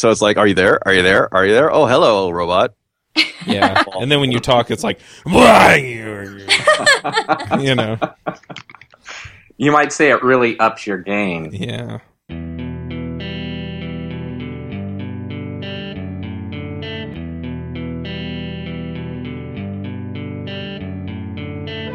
So it's like, are you there? Are you there? Are you there? Oh, hello, robot. Yeah. and then when you talk, it's like, you know. You might say it really ups your game. Yeah.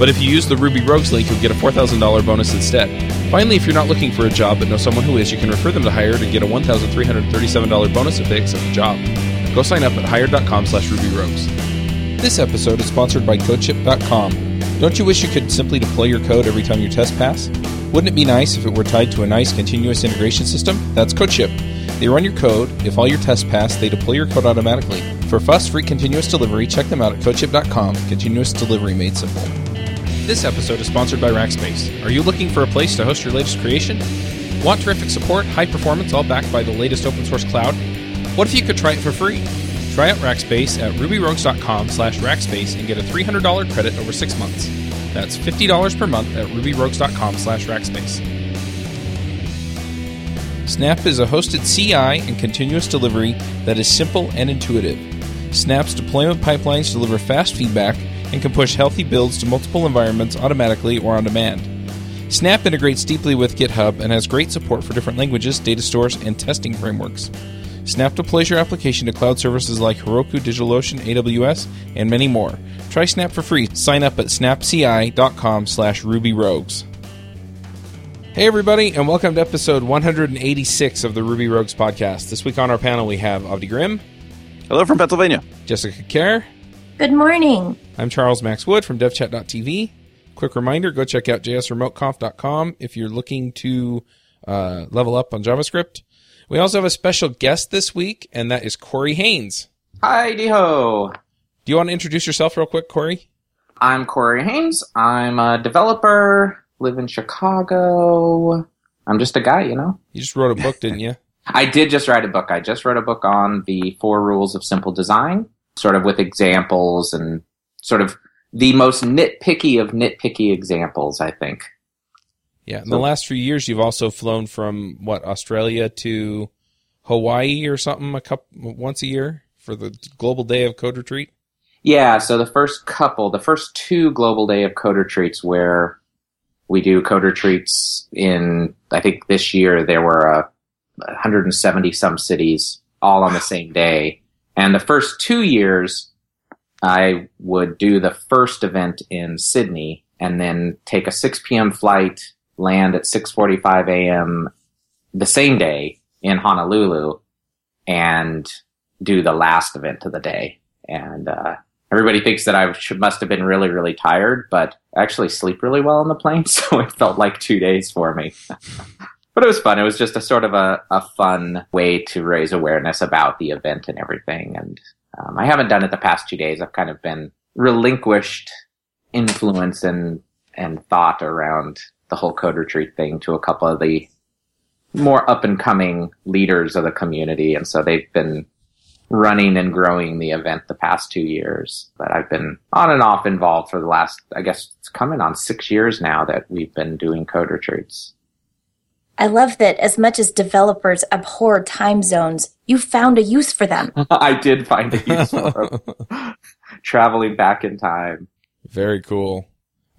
But if you use the Ruby Rogues link, you'll get a $4,000 bonus instead. Finally, if you're not looking for a job but know someone who is, you can refer them to Hired and get a $1,337 bonus if they accept the job. Go sign up at hired.com slash rubyrogues. This episode is sponsored by CodeShip.com. Don't you wish you could simply deploy your code every time your test pass? Wouldn't it be nice if it were tied to a nice continuous integration system? That's CodeShip. They run your code. If all your tests pass, they deploy your code automatically. For fuss-free continuous delivery, check them out at CodeShip.com. Continuous delivery made simple. This episode is sponsored by Rackspace. Are you looking for a place to host your latest creation? Want terrific support, high performance, all backed by the latest open source cloud? What if you could try it for free? Try out Rackspace at rubyrogues.com slash rackspace and get a $300 credit over six months. That's $50 per month at rubyrogues.com slash rackspace. Snap is a hosted CI and continuous delivery that is simple and intuitive. Snap's deployment pipelines deliver fast feedback and can push healthy builds to multiple environments automatically or on demand. Snap integrates deeply with GitHub and has great support for different languages, data stores, and testing frameworks. Snap deploys your application to cloud services like Heroku, DigitalOcean, AWS, and many more. Try Snap for free. Sign up at snapci.com slash rubyrogues. Hey everybody, and welcome to episode 186 of the Ruby Rogues podcast. This week on our panel we have Avdi Grimm, Hello from Pennsylvania. Jessica Kerr, Good morning. I'm Charles Max Wood from devchat.tv. Quick reminder, go check out jsremoteconf.com if you're looking to uh, level up on JavaScript. We also have a special guest this week, and that is Corey Haines. Hi, ho. Do you want to introduce yourself real quick, Corey? I'm Corey Haines. I'm a developer, live in Chicago. I'm just a guy, you know? You just wrote a book, didn't you? I did just write a book. I just wrote a book on the four rules of simple design, sort of with examples and sort of the most nitpicky of nitpicky examples, I think. Yeah. In the last few years, you've also flown from what Australia to Hawaii or something a couple once a year for the Global Day of Code Retreat. Yeah. So the first couple, the first two Global Day of Code Retreats, where we do code retreats in, I think this year there were uh, 170 some cities all on the same day. And the first two years, I would do the first event in Sydney and then take a 6 p.m. flight, land at 6:45 a.m. the same day in Honolulu, and do the last event of the day. And uh, everybody thinks that I should, must have been really, really tired, but I actually sleep really well on the plane, so it felt like two days for me. but it was fun. It was just a sort of a, a fun way to raise awareness about the event and everything. And um, I haven't done it the past two days. I've kind of been relinquished influence and and thought around the whole code retreat thing to a couple of the more up and coming leaders of the community, and so they've been running and growing the event the past two years. But I've been on and off involved for the last, I guess it's coming on six years now that we've been doing code retreats. I love that as much as developers abhor time zones, you found a use for them. I did find a use for them. Traveling back in time. Very cool.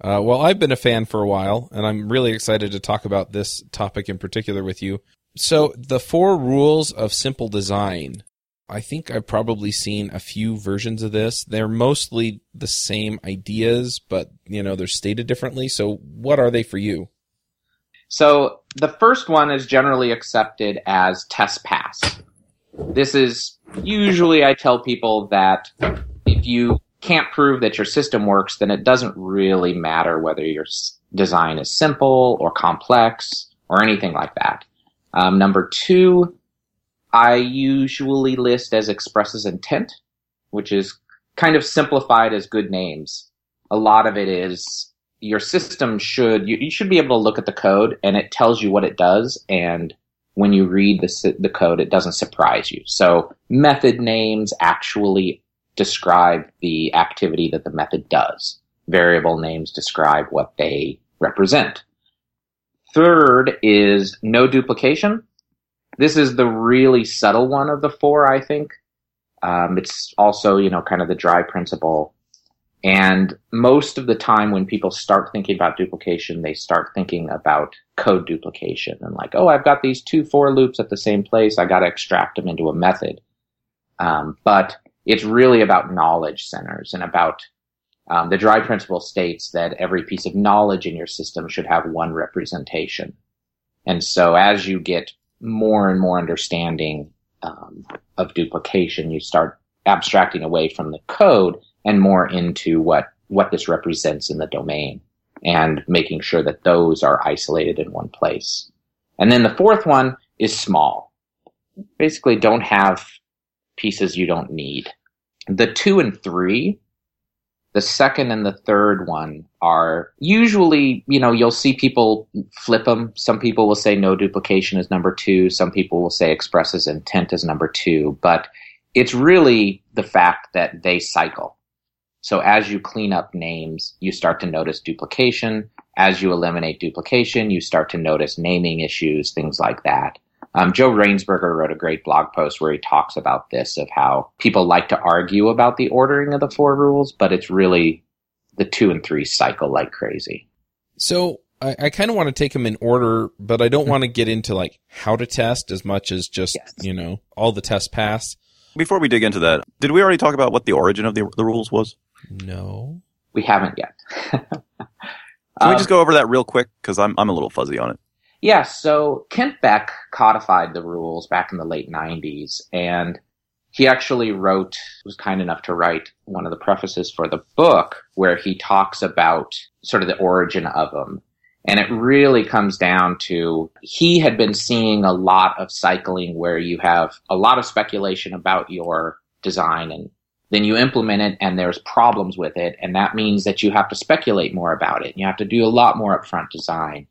Uh, well, I've been a fan for a while, and I'm really excited to talk about this topic in particular with you. So, the four rules of simple design. I think I've probably seen a few versions of this. They're mostly the same ideas, but you know they're stated differently. So, what are they for you? So, the first one is generally accepted as test pass. This is usually I tell people that if you can't prove that your system works, then it doesn't really matter whether your design is simple or complex or anything like that. Um, number two, I usually list as expresses intent, which is kind of simplified as good names. A lot of it is your system should you, you should be able to look at the code and it tells you what it does. And when you read the, the code it doesn't surprise you. So method names actually describe the activity that the method does. Variable names describe what they represent. Third is no duplication. This is the really subtle one of the four i think. Um, it's also you know kind of the dry principle and most of the time when people start thinking about duplication, they start thinking about code duplication and like, oh, I've got these two for loops at the same place. I got to extract them into a method. Um, but it's really about knowledge centers and about um, the dry principle states that every piece of knowledge in your system should have one representation. And so as you get more and more understanding um, of duplication, you start abstracting away from the code and more into what, what this represents in the domain and making sure that those are isolated in one place. And then the fourth one is small. Basically don't have pieces you don't need. The two and three, the second and the third one are usually, you know, you'll see people flip them. Some people will say no duplication is number two. Some people will say expresses intent is number two, but it's really the fact that they cycle. So as you clean up names, you start to notice duplication. As you eliminate duplication, you start to notice naming issues, things like that. Um, Joe Rainsberger wrote a great blog post where he talks about this of how people like to argue about the ordering of the four rules, but it's really the two and three cycle like crazy. So I, I kind of want to take them in order, but I don't want to get into like how to test as much as just, yes. you know, all the tests pass. Before we dig into that, did we already talk about what the origin of the, the rules was? No. We haven't yet. Can we um, just go over that real quick? Because I'm, I'm a little fuzzy on it. Yeah, so Kent Beck codified the rules back in the late 90s, and he actually wrote, was kind enough to write one of the prefaces for the book where he talks about sort of the origin of them. And it really comes down to he had been seeing a lot of cycling where you have a lot of speculation about your design and then you implement it and there's problems with it. And that means that you have to speculate more about it. You have to do a lot more upfront design.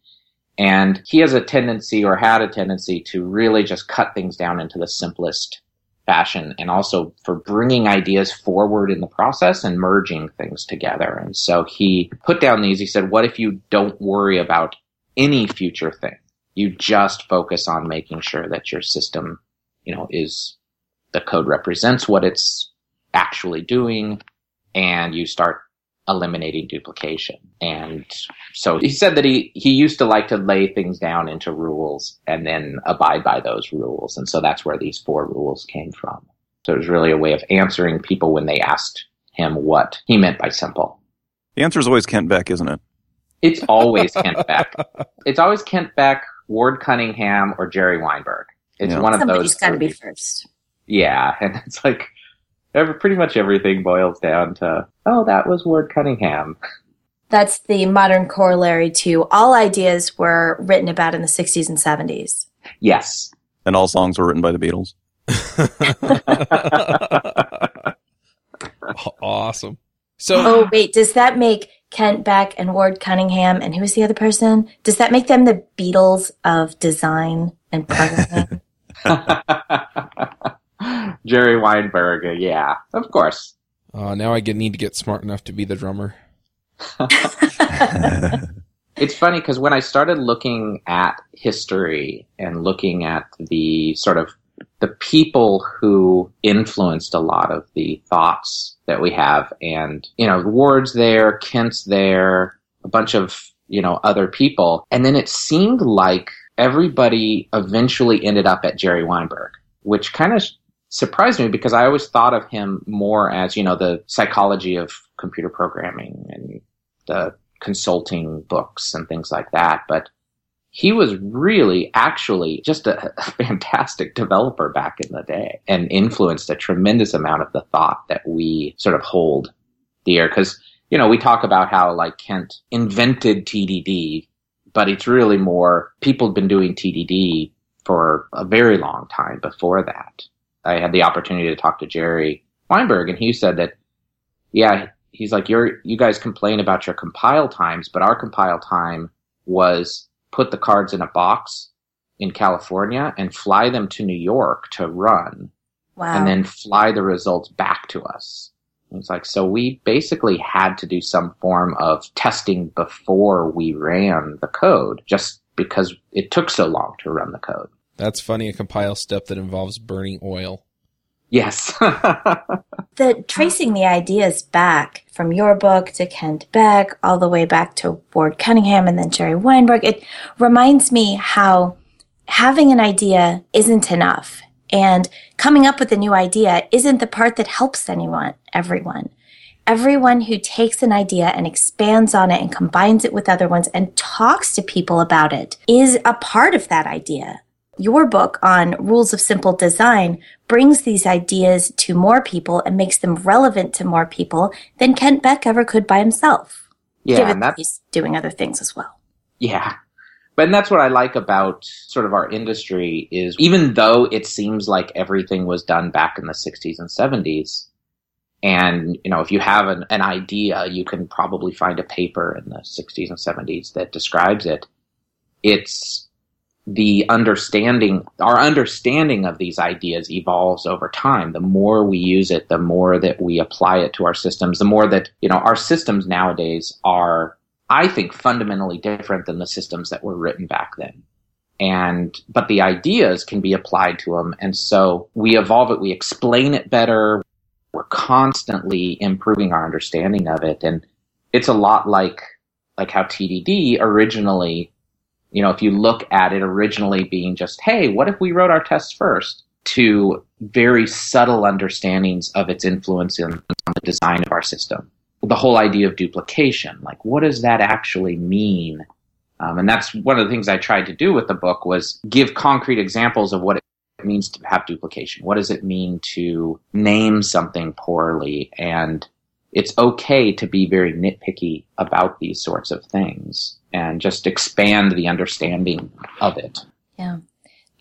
And he has a tendency or had a tendency to really just cut things down into the simplest fashion and also for bringing ideas forward in the process and merging things together. And so he put down these, he said, what if you don't worry about any future thing? You just focus on making sure that your system, you know, is the code represents what it's actually doing and you start eliminating duplication. And so he said that he, he used to like to lay things down into rules and then abide by those rules. And so that's where these four rules came from. So it was really a way of answering people when they asked him what he meant by simple. The answer is always Kent Beck, isn't it? It's always Kent Beck. It's always Kent Beck, Ward Cunningham, or Jerry Weinberg. It's yeah. one of Somebody's those. Somebody's got to be first. Yeah, and it's like every, pretty much everything boils down to, oh, that was Ward Cunningham. That's the modern corollary to all ideas were written about in the 60s and 70s. Yes. And all songs were written by the Beatles. awesome. So, oh wait, does that make Kent Beck and Ward Cunningham and who was the other person? Does that make them the Beatles of design and programming? Jerry Weinberg, yeah, of course. Uh, now I get, need to get smart enough to be the drummer. it's funny because when I started looking at history and looking at the sort of the people who influenced a lot of the thoughts that we have, and you know, Ward's there, Kent's there, a bunch of you know other people, and then it seemed like everybody eventually ended up at Jerry Weinberg, which kind of surprised me because I always thought of him more as, you know, the psychology of computer programming and the consulting books and things like that. But he was really actually just a, fantastic developer back in the day and influenced a tremendous amount of the thought that we sort of hold dear. Cause, you know, we talk about how like Kent invented TDD, but it's really more people have been doing TDD for a very long time before that. I had the opportunity to talk to Jerry Weinberg, and he said that, yeah, he's like, you're, you guys complain about your compile times, but our compile time was put the cards in a box in California and fly them to New York to run. Wow. And then fly the results back to us. It's like, so we basically had to do some form of testing before we ran the code just because it took so long to run the code. That's funny, a compile step that involves burning oil. Yes. the tracing the ideas back from your book to Kent Beck, all the way back to Ward Cunningham and then Jerry Weinberg, it reminds me how having an idea isn't enough. And coming up with a new idea isn't the part that helps anyone, everyone. Everyone who takes an idea and expands on it and combines it with other ones and talks to people about it is a part of that idea. Your book on rules of simple design brings these ideas to more people and makes them relevant to more people than Kent Beck ever could by himself. Yeah, given and that that's he's doing other things as well. Yeah. But and that's what I like about sort of our industry is even though it seems like everything was done back in the 60s and 70s, and you know if you have an, an idea, you can probably find a paper in the 60s and 70s that describes it. It's the understanding, our understanding of these ideas evolves over time. The more we use it, the more that we apply it to our systems, the more that, you know, our systems nowadays are, I think, fundamentally different than the systems that were written back then. And, but the ideas can be applied to them. And so we evolve it, we explain it better. We're constantly improving our understanding of it. And it's a lot like, like how TDD originally you know, if you look at it originally being just, hey, what if we wrote our tests first? To very subtle understandings of its influence in, on the design of our system. The whole idea of duplication, like what does that actually mean? Um, and that's one of the things I tried to do with the book was give concrete examples of what it means to have duplication. What does it mean to name something poorly? And it's okay to be very nitpicky about these sorts of things and just expand the understanding of it. Yeah.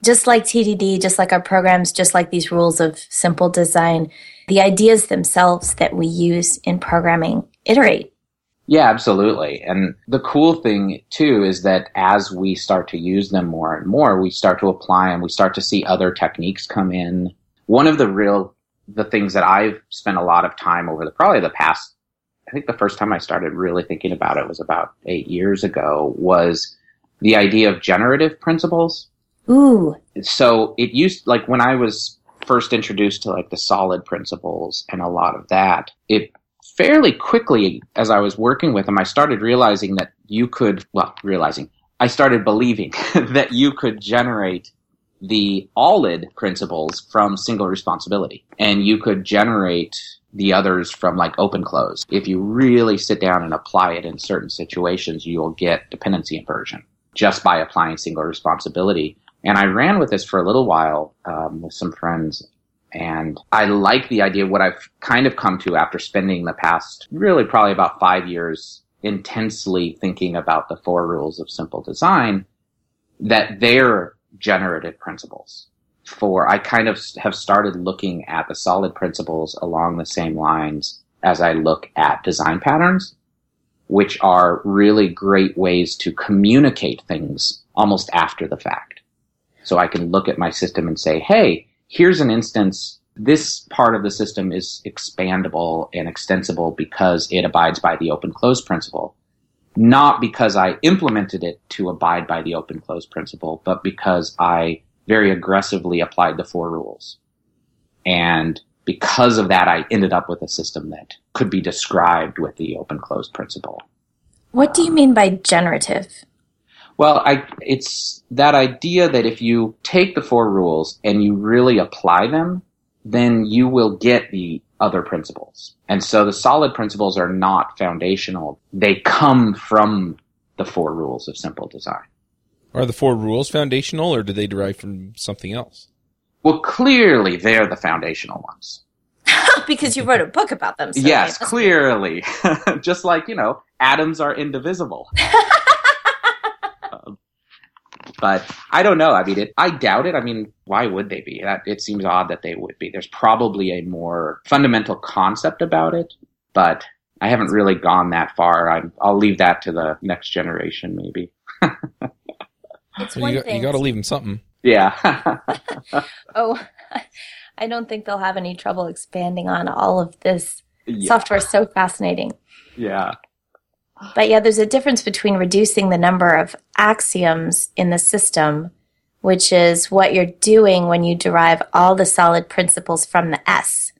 Just like TDD, just like our programs, just like these rules of simple design, the ideas themselves that we use in programming iterate. Yeah, absolutely. And the cool thing too is that as we start to use them more and more, we start to apply and we start to see other techniques come in. One of the real the things that I've spent a lot of time over the probably the past I think the first time I started really thinking about it was about eight years ago, was the idea of generative principles. Ooh. So it used, like when I was first introduced to like the solid principles and a lot of that, it fairly quickly, as I was working with them, I started realizing that you could, well, realizing, I started believing that you could generate the OLID principles from single responsibility and you could generate the others from like open close. If you really sit down and apply it in certain situations, you'll get dependency inversion just by applying single responsibility. And I ran with this for a little while um, with some friends. And I like the idea. What I've kind of come to after spending the past really probably about five years intensely thinking about the four rules of simple design, that they're generative principles for I kind of have started looking at the solid principles along the same lines as I look at design patterns, which are really great ways to communicate things almost after the fact. So I can look at my system and say, hey, here's an instance. This part of the system is expandable and extensible because it abides by the open close principle. Not because I implemented it to abide by the open close principle, but because I very aggressively applied the four rules. And because of that, I ended up with a system that could be described with the open close principle. What do you mean by generative? Well, I, it's that idea that if you take the four rules and you really apply them, then you will get the other principles. And so the solid principles are not foundational. They come from the four rules of simple design. Are the four rules foundational or do they derive from something else? Well, clearly they're the foundational ones. because you wrote a book about them. So yes, clearly. Just like, you know, atoms are indivisible. um, But I don't know. I mean, it, I doubt it. I mean, why would they be? That it seems odd that they would be. There's probably a more fundamental concept about it, but I haven't really gone that far. i will leave that to the next generation, maybe. It's one you, thing. you got to leave them something. Yeah. oh, I don't think they'll have any trouble expanding on all of this. yeah. Software is so fascinating. Yeah. But yeah, there's a difference between reducing the number of axioms in the system, which is what you're doing when you derive all the solid principles from the S.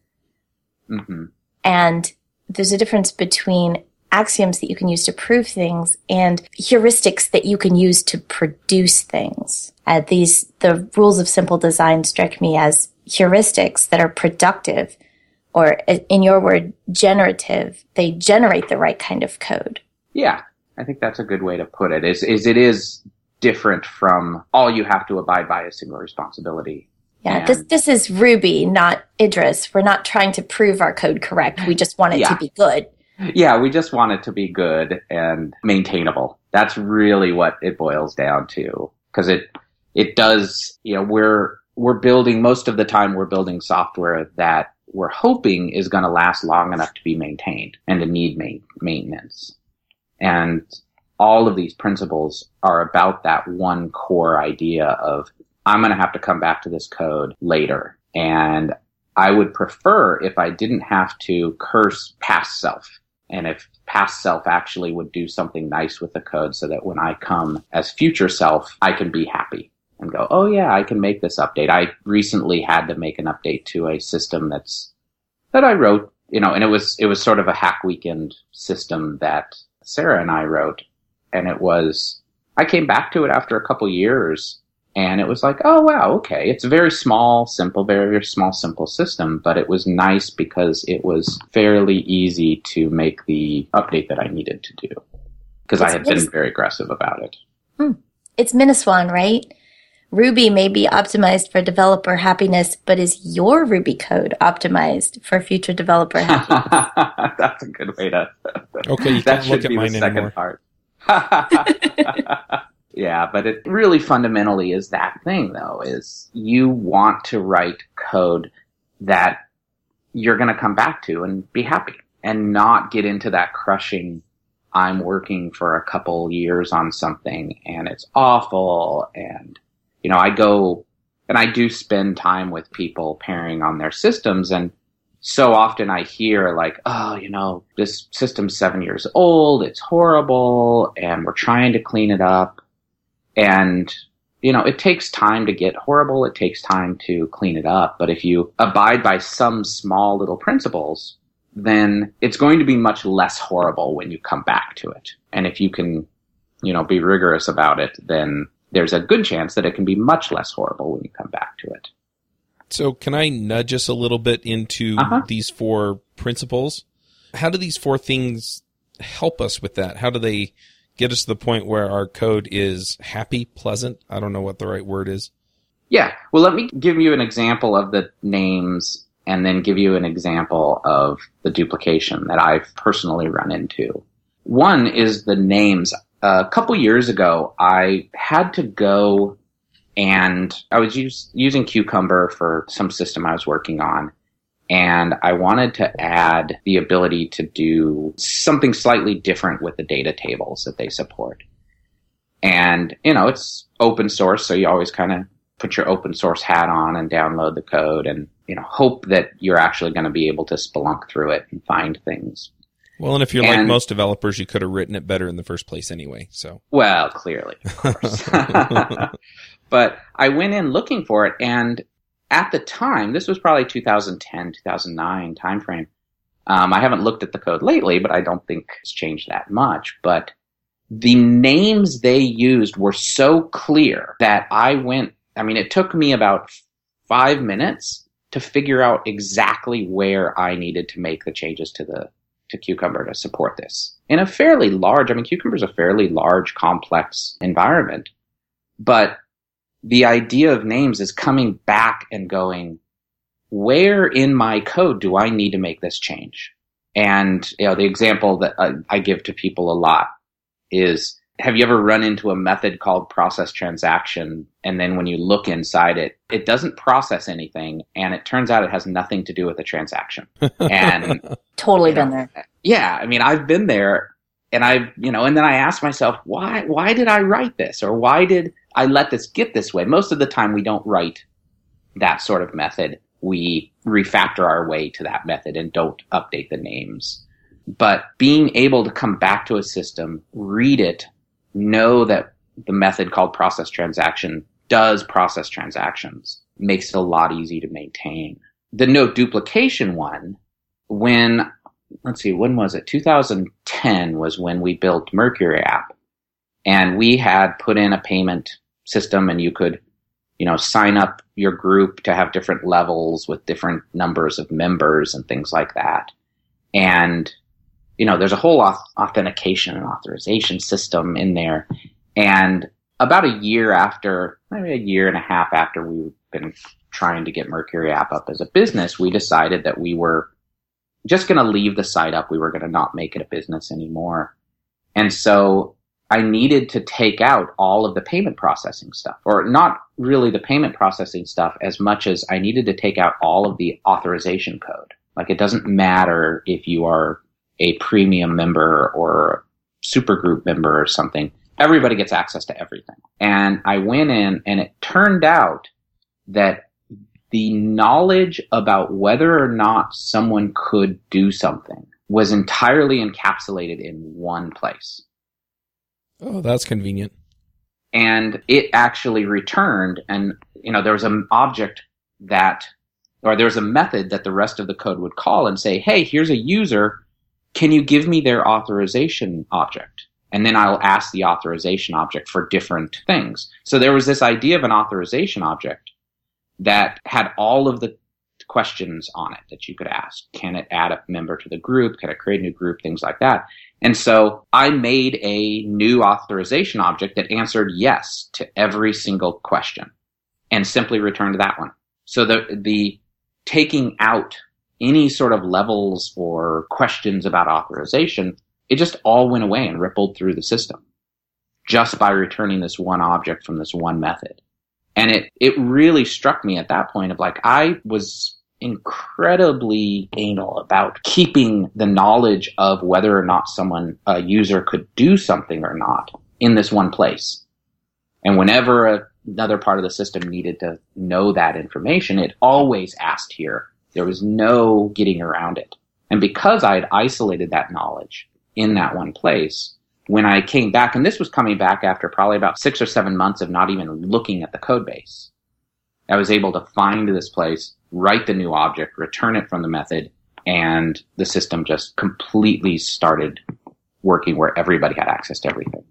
hmm And there's a difference between axioms that you can use to prove things and heuristics that you can use to produce things. Uh, these, the rules of simple design strike me as heuristics that are productive or in your word, generative. They generate the right kind of code. Yeah. I think that's a good way to put it. Is is it is different from all you have to abide by a single responsibility. Yeah, And- this this is Ruby, not Idris. We're not trying to prove our code correct. We just want it Yeah. to be good. Yeah, we just want it to be good and maintainable. That's really what it boils down to. Cause it, it does, you know, we're, we're building, most of the time we're building software that we're hoping is going to last long enough to be maintained and to need ma- maintenance. And all of these principles are about that one core idea of I'm going to have to come back to this code later. And I would prefer if I didn't have to curse past self and if past self actually would do something nice with the code so that when I come as future self, I can be happy and go, oh yeah, I can make this update. I recently had to make an update to a system that's, that I wrote, you know, and it was, it was sort of a hack weekend system that Sarah and I wrote. And it was, I came back to it after a couple years and it was like, oh wow, okay. It's a very small, simple, very, very small, simple system, but it was nice because it was fairly easy to make the update that I needed to do. Because I It's had been very aggressive about it. Hmm. It's Miniswan, right? Ruby may be optimized for developer happiness, but is your Ruby code optimized for future developer happiness? That's a good way to. Okay, you that can't look should at be mine the second anymore. part. yeah, but it really fundamentally is that thing, though, is you want to write code that you're going to come back to and be happy and not get into that crushing I'm working for a couple years on something and it's awful and you know I go and I do spend time with people pairing on their systems and so often I hear like, oh, you know, this system's seven years old, it's horrible, and we're trying to clean it up. And, you know, it takes time to get horrible, it takes time to clean it up. But if you abide by some small little principles, then it's going to be much less horrible when you come back to it. And if you can, you know, be rigorous about it, then there's a good chance that it can be much less horrible when you come back to it. So, can I nudge us a little bit into Uh-huh. these four principles? How do these four things help us with that? How do they get us to the point where our code is happy, pleasant? I don't know what the right word is. Yeah. Well, let me give you an example of the names and then give you an example of the duplication that I've personally run into. One is the names. A couple years ago, I had to go and I was use, using Cucumber for some system I was working on. And I wanted to add the ability to do something slightly different with the data tables that they support. And, you know, it's open source, so you always kind of put your open source hat on and download the code and, you know, hope that you're actually going to be able to spelunk through it and find things. Well, and if you're like most developers, you could have written it better in the first place anyway. So, Well, clearly, of course. but I went in looking for it, and at the time, this was probably 2010, 2009 timeframe. Um, I haven't looked at the code lately, but I don't think it's changed that much. But the names they used were so clear that I went, I mean, it took me about five minutes to figure out exactly where I needed to make the changes to the to Cucumber to support this in a fairly large. I mean, Cucumber is a fairly large, complex environment, but the idea of names is coming back and going, where in my code do I need to make this change? And you know, the example that I, I give to people a lot is have you ever run into a method called process transaction? And then when you look inside it it doesn't process anything and it turns out it has nothing to do with the transaction. And totally been there. yeah i mean i've been there and I've you know and then i ask myself why why did i write this? Or why did i let this get this way most of the time we don't write that sort of method we refactor our way to that method and don't update the names but being able to come back to a system read it know that the method called process transaction does process transactions makes it a lot easier to maintain. The no duplication one, when, let's see, when was it? 2010 was when we built Mercury app and we had put in a payment system and you could, you know, sign up your group to have different levels with different numbers of members and things like that. And you know, there's a whole authentication and authorization system in there. And about a year after, maybe a year and a half after we've been trying to get Mercury app up as a business, we decided that we were just going to leave the site up. We were going to not make it a business anymore. And so I needed to take out all of the payment processing stuff, or not really the payment processing stuff as much as I needed to take out all of the authorization code. Like it doesn't matter if you are a premium member or super group member or something, everybody gets access to everything. And I went in and it turned out that the knowledge about whether or not someone could do something was entirely encapsulated in one place. Oh, that's convenient. And it actually returned and, you know, there was an object that, or there was a method that the rest of the code would call and say, hey, here's a user can you give me their authorization object? And then I'll ask the authorization object for different things. So there was this idea of an authorization object that had all of the questions on it that you could ask. Can it add a member to the group? Can it create a new group? Things like that. And so I made a new authorization object that answered yes to every single question and simply returned that one. So the, the taking out any sort of levels or questions about authorization, it just all went away and rippled through the system just by returning this one object from this one method. And it, it really struck me at that point of like, I was incredibly anal about keeping the knowledge of whether or not someone, a user could do something or not in this one place. And whenever a, another part of the system needed to know that information, it always asked here, there was no getting around it. And because I had isolated that knowledge in that one place, when I came back, and this was coming back after probably about six or seven months of not even looking at the code base, I was able to find this place, write the new object, return it from the method, and the system just completely started working where everybody had access to everything.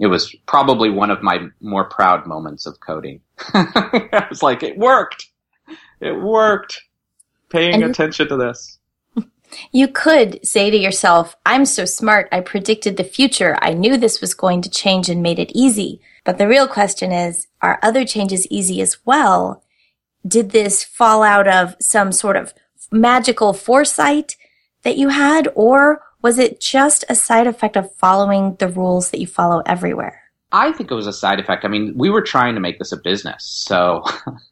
It was probably one of my more proud moments of coding. I was like, it worked! It worked! paying and attention to this. You could say to yourself, I'm so smart, I predicted the future, I knew this was going to change and made it easy. But the real question is, are other changes easy as well? Did this fall out of some sort of magical foresight that you had, or was it just a side effect of following the rules that you follow everywhere? I think it was a side effect. I mean, we were trying to make this a business, so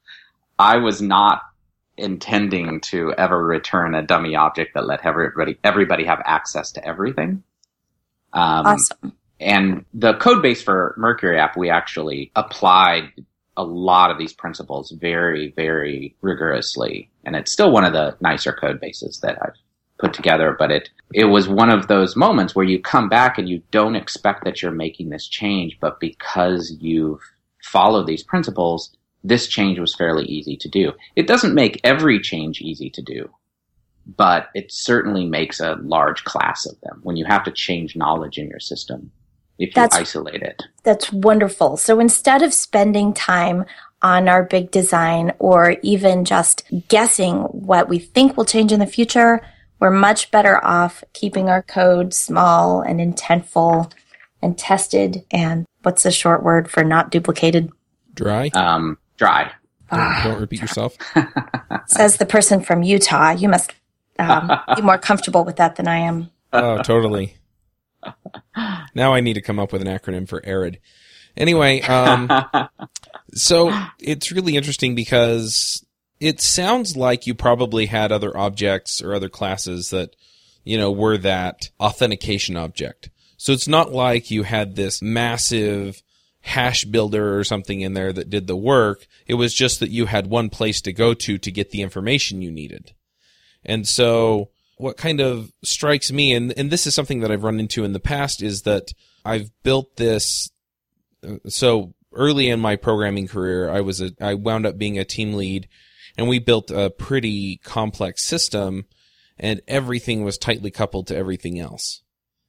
I was not intending to ever return a dummy object that let everybody everybody have access to everything. Um, awesome. And the code base for Mercury app, we actually applied a lot of these principles very, very rigorously. And it's still one of the nicer code bases that I've put together, but it, it was one of those moments where you come back and you don't expect that you're making this change, but because you've followed these principles, this change was fairly easy to do. It doesn't make every change easy to do, but it certainly makes a large class of them when you have to change knowledge in your system if you that's, isolate it. That's wonderful. So instead of spending time on our big design or even just guessing what we think will change in the future, we're much better off keeping our code small and intentful and tested and what's the short word for not duplicated? Dry. Um, dry. Don't, don't repeat yourself. Says the person from Utah. You must um, be more comfortable with that than I am. Oh, totally. Now I need to come up with an acronym for ARID. Anyway, um, so it's really interesting because it sounds like you probably had other objects or other classes that, you know, were that authentication object. So it's not like you had this massive hash builder or something in there that did the work. It was just that you had one place to go to to get the information you needed. And so what kind of strikes me, and, and this is something that I've run into in the past, is that I've built this. Uh, so early in my programming career, I was a, I wound up being a team lead and we built a pretty complex system and everything was tightly coupled to everything else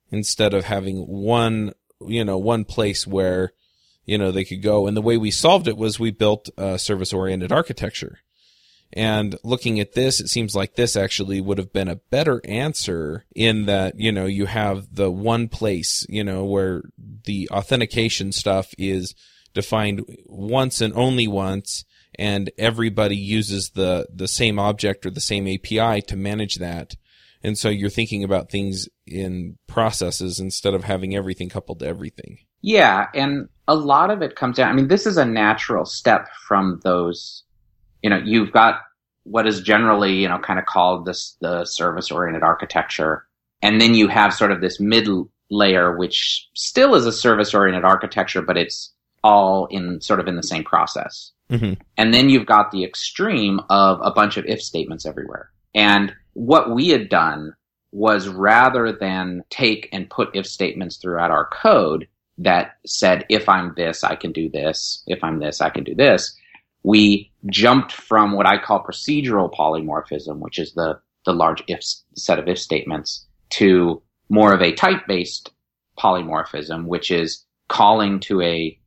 instead of having one, you know, one place where, you know, they could go. And the way we solved it was we built a service oriented architecture. And looking at this, it seems like this actually would have been a better answer in that, you know, you have the one place, you know, where the authentication stuff is defined once and only once and everybody uses the, the same object or the same API to manage that. And so you're thinking about things in processes instead of having everything coupled to everything. Yeah. And a lot of it comes down, I mean, this is a natural step from those you know, you've got what is generally, you know, kind of called this, the service oriented architecture. And then you have sort of this mid layer, which still is a service oriented architecture, but it's all in sort of in the same process. Mm-hmm. And then you've got the extreme of a bunch of if statements everywhere. And what we had done was rather than take and put if statements throughout our code that said, if I'm this, I can do this. If I'm this, I can do this we jumped from what I call procedural polymorphism, which is the, the large if set of if statements, to more of a type based polymorphism, which is calling to a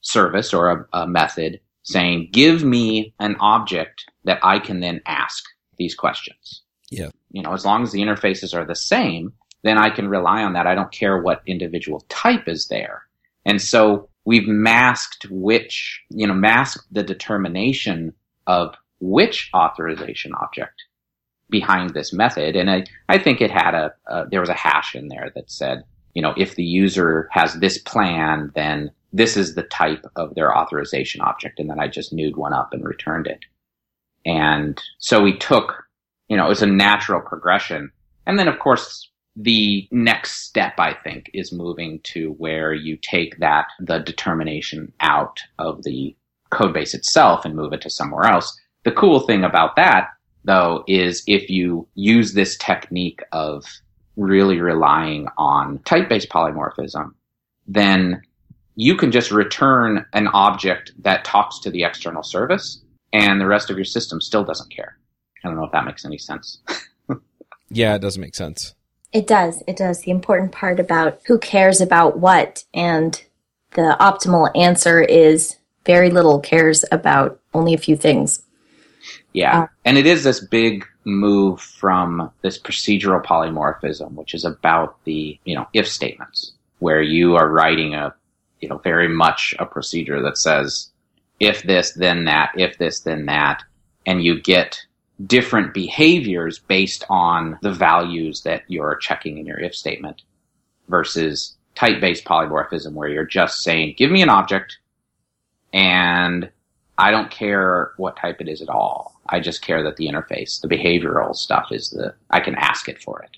service or a, a method saying, give me an object that I can then ask these questions. Yeah. You know, as long as the interfaces are the same, then I can rely on that. I don't care what individual type is there. And so we've masked which, you know, masked the determination of which authorization object behind this method. And I, I think it had a, uh, there was a hash in there that said, you know, if the user has this plan, then this is the type of their authorization object. And then I just newed one up and returned it. And so we took, you know, it was a natural progression. And then of course the next step, I think, is moving to where you take that, the determination out of the code base itself and move it to somewhere else. The cool thing about that, though, is if you use this technique of really relying on type-based polymorphism, then you can just return an object that talks to the external service and the rest of your system still doesn't care. I don't know if that makes any sense. yeah, it does make sense. It does. It does. The important part about who cares about what and the optimal answer is very little cares about only a few things. Yeah. Uh, and it is this big move from this procedural polymorphism, which is about the, you know, if statements, where you are writing a, you know, very much a procedure that says, if this, then that, if this, then that, and you get different behaviors based on the values that you're checking in your if statement versus type based polymorphism where you're just saying, give me an object and I don't care what type it is at all. I just care that the interface, the behavioral stuff is the, I can ask it for it.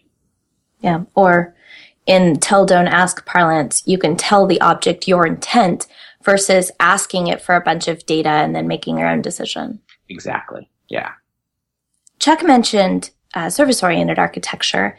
Yeah. Or in tell, don't ask parlance, you can tell the object your intent versus asking it for a bunch of data and then making your own decision. Exactly. Yeah. Chuck mentioned uh, service oriented architecture,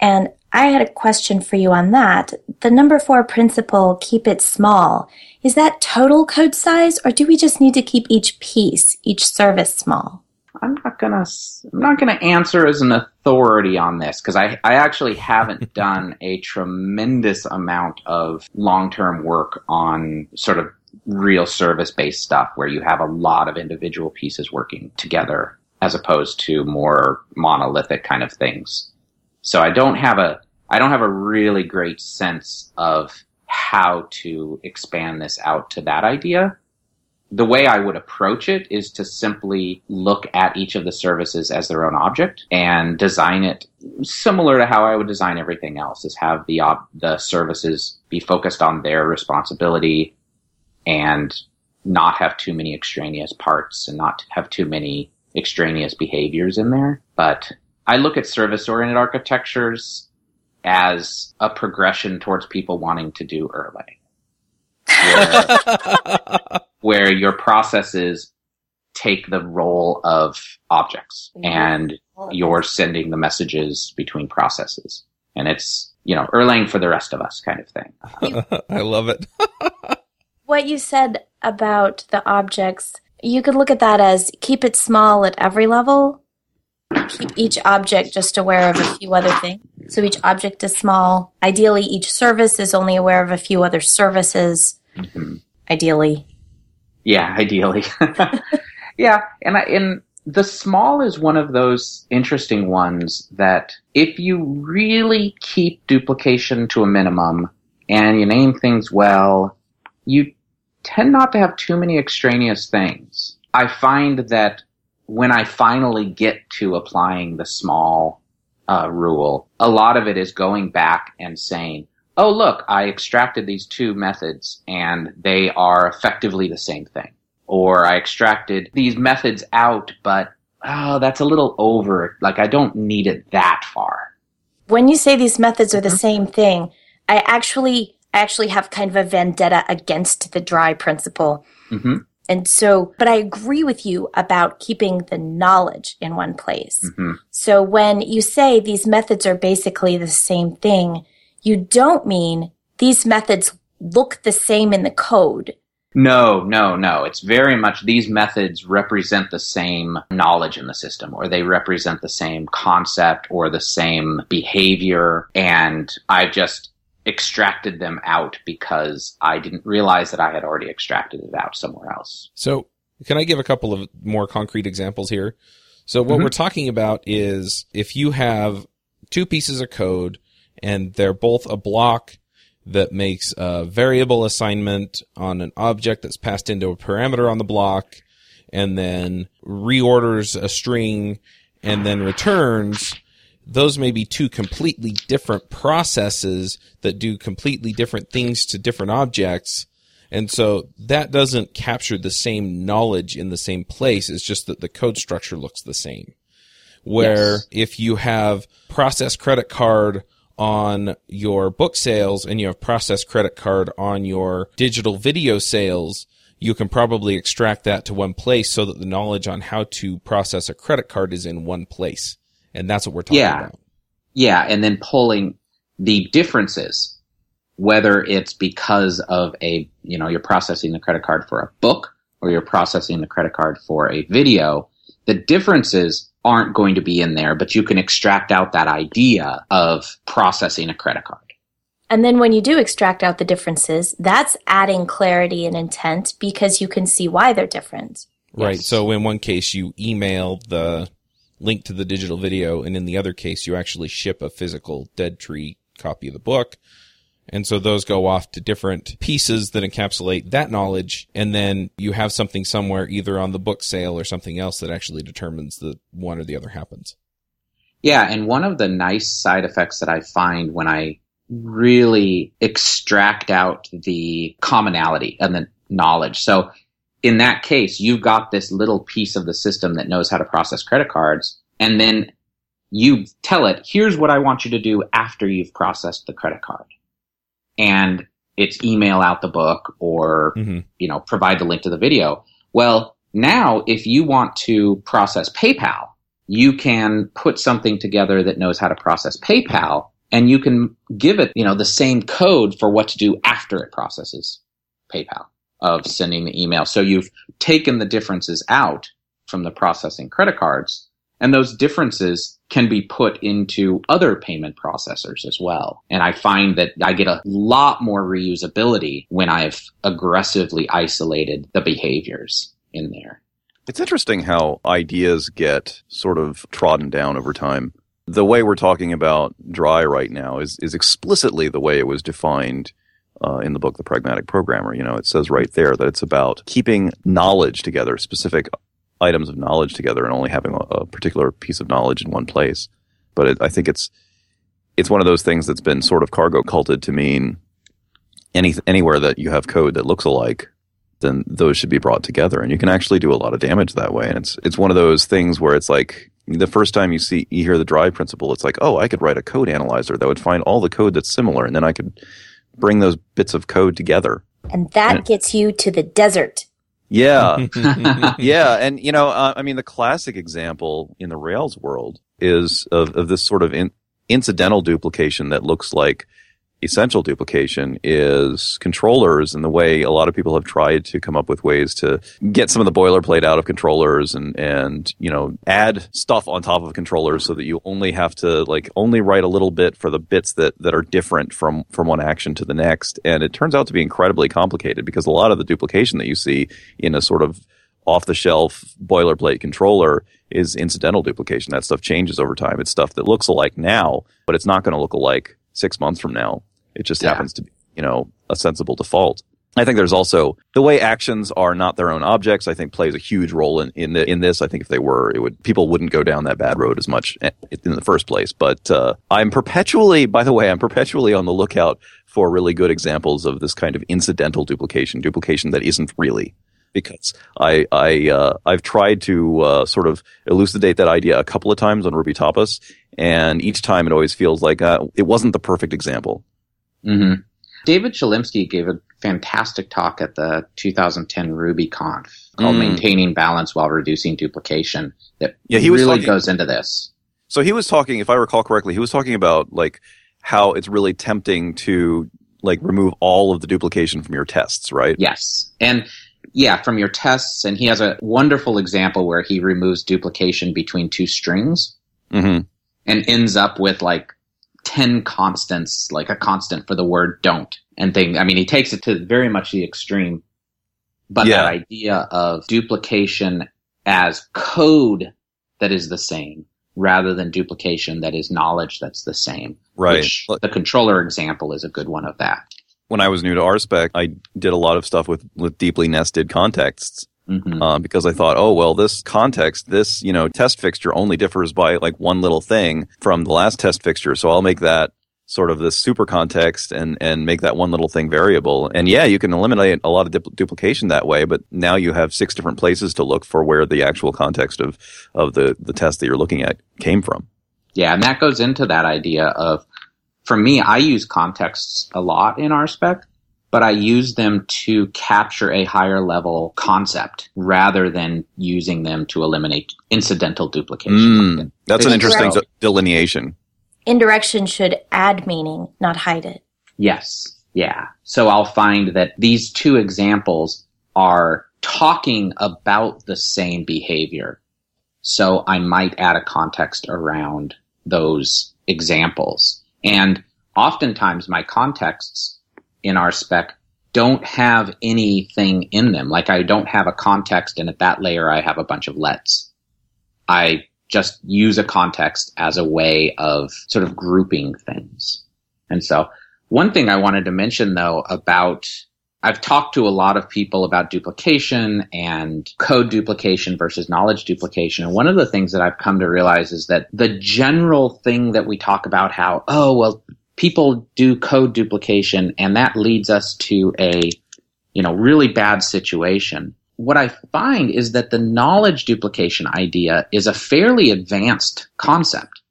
and I had a question for you on that. The number four principle, keep it small, is that total code size, or do we just need to keep each piece, each service small? I'm not gonna I'm not gonna answer as an authority on this because I I actually haven't done a tremendous amount of long term work on sort of real service based stuff where you have a lot of individual pieces working together as opposed to more monolithic kind of things. So I don't have a I don't have a really great sense of how to expand this out to that idea. the way I would approach it is to simply look at each of the services as their own object and design it similar to how I would design everything else is have the op- the services be focused on their responsibility and not have too many extraneous parts and not have too many extraneous behaviors in there. But I look at service oriented architectures as a progression towards people wanting to do Erlang. Where, where your processes take the role of objects mm-hmm. and you're sending the messages between processes. And it's, you know, Erlang for the rest of us kind of thing. I love it. what you said about the objects, you could look at that as keep it small at every level. Keep each object just aware of a few other things. So each object is small. Ideally, each service is only aware of a few other services. Mm-hmm. Ideally. Yeah, ideally. yeah, and I, and the small is one of those interesting ones that if you really keep duplication to a minimum and you name things well, you tend not to have too many extraneous things. I find that when I finally get to applying the small uh, rule, a lot of it is going back and saying, oh, look, I extracted these two methods and they are effectively the same thing. Or I extracted these methods out, but oh, that's a little over. Like I don't need it that far. When you say these methods are the mm-hmm. same thing, I actually actually have kind of a vendetta against the dry principle. Mm-hmm. And so, but I agree with you about keeping the knowledge in one place. Mm-hmm. So when you say these methods are basically the same thing, you don't mean these methods look the same in the code. No, no, no. It's very much these methods represent the same knowledge in the system, or they represent the same concept or the same behavior. And I've just extracted them out because I didn't realize that I had already extracted it out somewhere else. So, can I give a couple of more concrete examples here? So, what mm-hmm. we're talking about is if you have two pieces of code and they're both a block that makes a variable assignment on an object that's passed into a parameter on the block and then reorders a string and then returns those may be two completely different processes that do completely different things to different objects. And so that doesn't capture the same knowledge in the same place. It's just that the code structure looks the same. Where yes. if you have process credit card on your book sales and you have process credit card on your digital video sales, you can probably extract that to one place so that the knowledge on how to process a credit card is in one place. And that's what we're talking yeah. about. Yeah. Yeah. And then pulling the differences, whether it's because of a, you know, you're processing the credit card for a book or you're processing the credit card for a video, the differences aren't going to be in there, but you can extract out that idea of processing a credit card. And then when you do extract out the differences, that's adding clarity and intent because you can see why they're different. Right. Yes. So in one case, you email the link to the digital video, and in the other case, you actually ship a physical dead tree copy of the book. And so those go off to different pieces that encapsulate that knowledge. And then you have something somewhere either on the book sale or something else that actually determines that one or the other happens. Yeah. And one of the nice side effects that I find when I really extract out the commonality and the knowledge. So in that case, you've got this little piece of the system that knows how to process credit cards, and then you tell it, here's what I want you to do after you've processed the credit card. And it's email out the book or, mm-hmm. you know, provide the link to the video. Well, now if you want to process PayPal, you can put something together that knows how to process PayPal and you can give it, you know, the same code for what to do after it processes PayPal of sending the email. So you've taken the differences out from the processing credit cards and those differences can be put into other payment processors as well. And I find that I get a lot more reusability when I've aggressively isolated the behaviors in there. It's interesting how ideas get sort of trodden down over time. The way we're talking about dry right now is, is explicitly the way it was defined uh, in the book, The Pragmatic Programmer. You know, it says right there that it's about keeping knowledge together, specific items of knowledge together, and only having a, a particular piece of knowledge in one place. But it, I think it's it's one of those things that's been sort of cargo culted to mean any anywhere that you have code that looks alike, then those should be brought together, and you can actually do a lot of damage that way. And it's it's one of those things where it's like the first time you see you hear the dry principle, it's like, oh, I could write a code analyzer that would find all the code that's similar, and then I could bring those bits of code together. And that and, gets you to the desert. Yeah, yeah, and you know, uh, I mean, the classic example in the Rails world is of, of this sort of in, incidental duplication that looks like essential duplication is controllers and the way a lot of people have tried to come up with ways to get some of the boilerplate out of controllers and and you know add stuff on top of controllers so that you only have to like only write a little bit for the bits that that are different from from one action to the next and it turns out to be incredibly complicated because a lot of the duplication that you see in a sort of off the shelf boilerplate controller is incidental duplication. That stuff changes over time. It's stuff that looks alike now, but it's not going to look alike six months from now. It just yeah. happens to be, you know, a sensible default. I think there's also the way actions are not their own objects. I think plays a huge role in in, the, in this. I think if they were, it would people wouldn't go down that bad road as much in the first place. But uh, I'm perpetually, by the way, I'm perpetually on the lookout for really good examples of this kind of incidental duplication, duplication that isn't really. Because I I uh, I've tried to uh, sort of elucidate that idea a couple of times on Ruby Tapas, and each time it always feels like uh, it wasn't the perfect example. Mm-hmm. David Chelimsky gave a fantastic talk at the 2010 RubyConf called mm. "Maintaining Balance While Reducing Duplication." That yeah, he really talking, goes into this. So he was talking, if I recall correctly, he was talking about like how it's really tempting to like remove all of the duplication from your tests, right? Yes, and yeah, from your tests. And he has a wonderful example where he removes duplication between two strings mm-hmm. and ends up with like 10 constants, like a constant for the word don't and thing. I mean, he takes it to very much the extreme, but yeah. that idea of duplication as code that is the same rather than duplication that is knowledge that's the same. Right. the controller example is a good one of that. When I was new to RSpec, I did a lot of stuff with, with deeply nested contexts Mm-hmm. Uh, because I thought, oh well, this context, this you know test fixture only differs by like one little thing from the last test fixture, so I'll make that sort of this super context and and make that one little thing variable. And yeah, you can eliminate a lot of dupl- duplication that way, but now you have six different places to look for where the actual context of of the the test that you're looking at came from. Yeah, and that goes into that idea of for me, I use contexts a lot in RSpec but I use them to capture a higher level concept rather than using them to eliminate incidental duplication. Mm, that's an interesting delineation. Indirection should add meaning, not hide it. Yes. Yeah. So I'll find that these two examples are talking about the same behavior. So I might add a context around those examples. And oftentimes my contexts in RSpec don't have anything in them. Like I don't have a context and at that layer I have a bunch of lets. I just use a context as a way of sort of grouping things. And so one thing I wanted to mention though about I've talked to a lot of people about duplication and code duplication versus knowledge duplication. And one of the things that I've come to realize is that the general thing that we talk about how, oh, well, people do code duplication and that leads us to a, you know, really bad situation. What I find is that the knowledge duplication idea is a fairly advanced concept.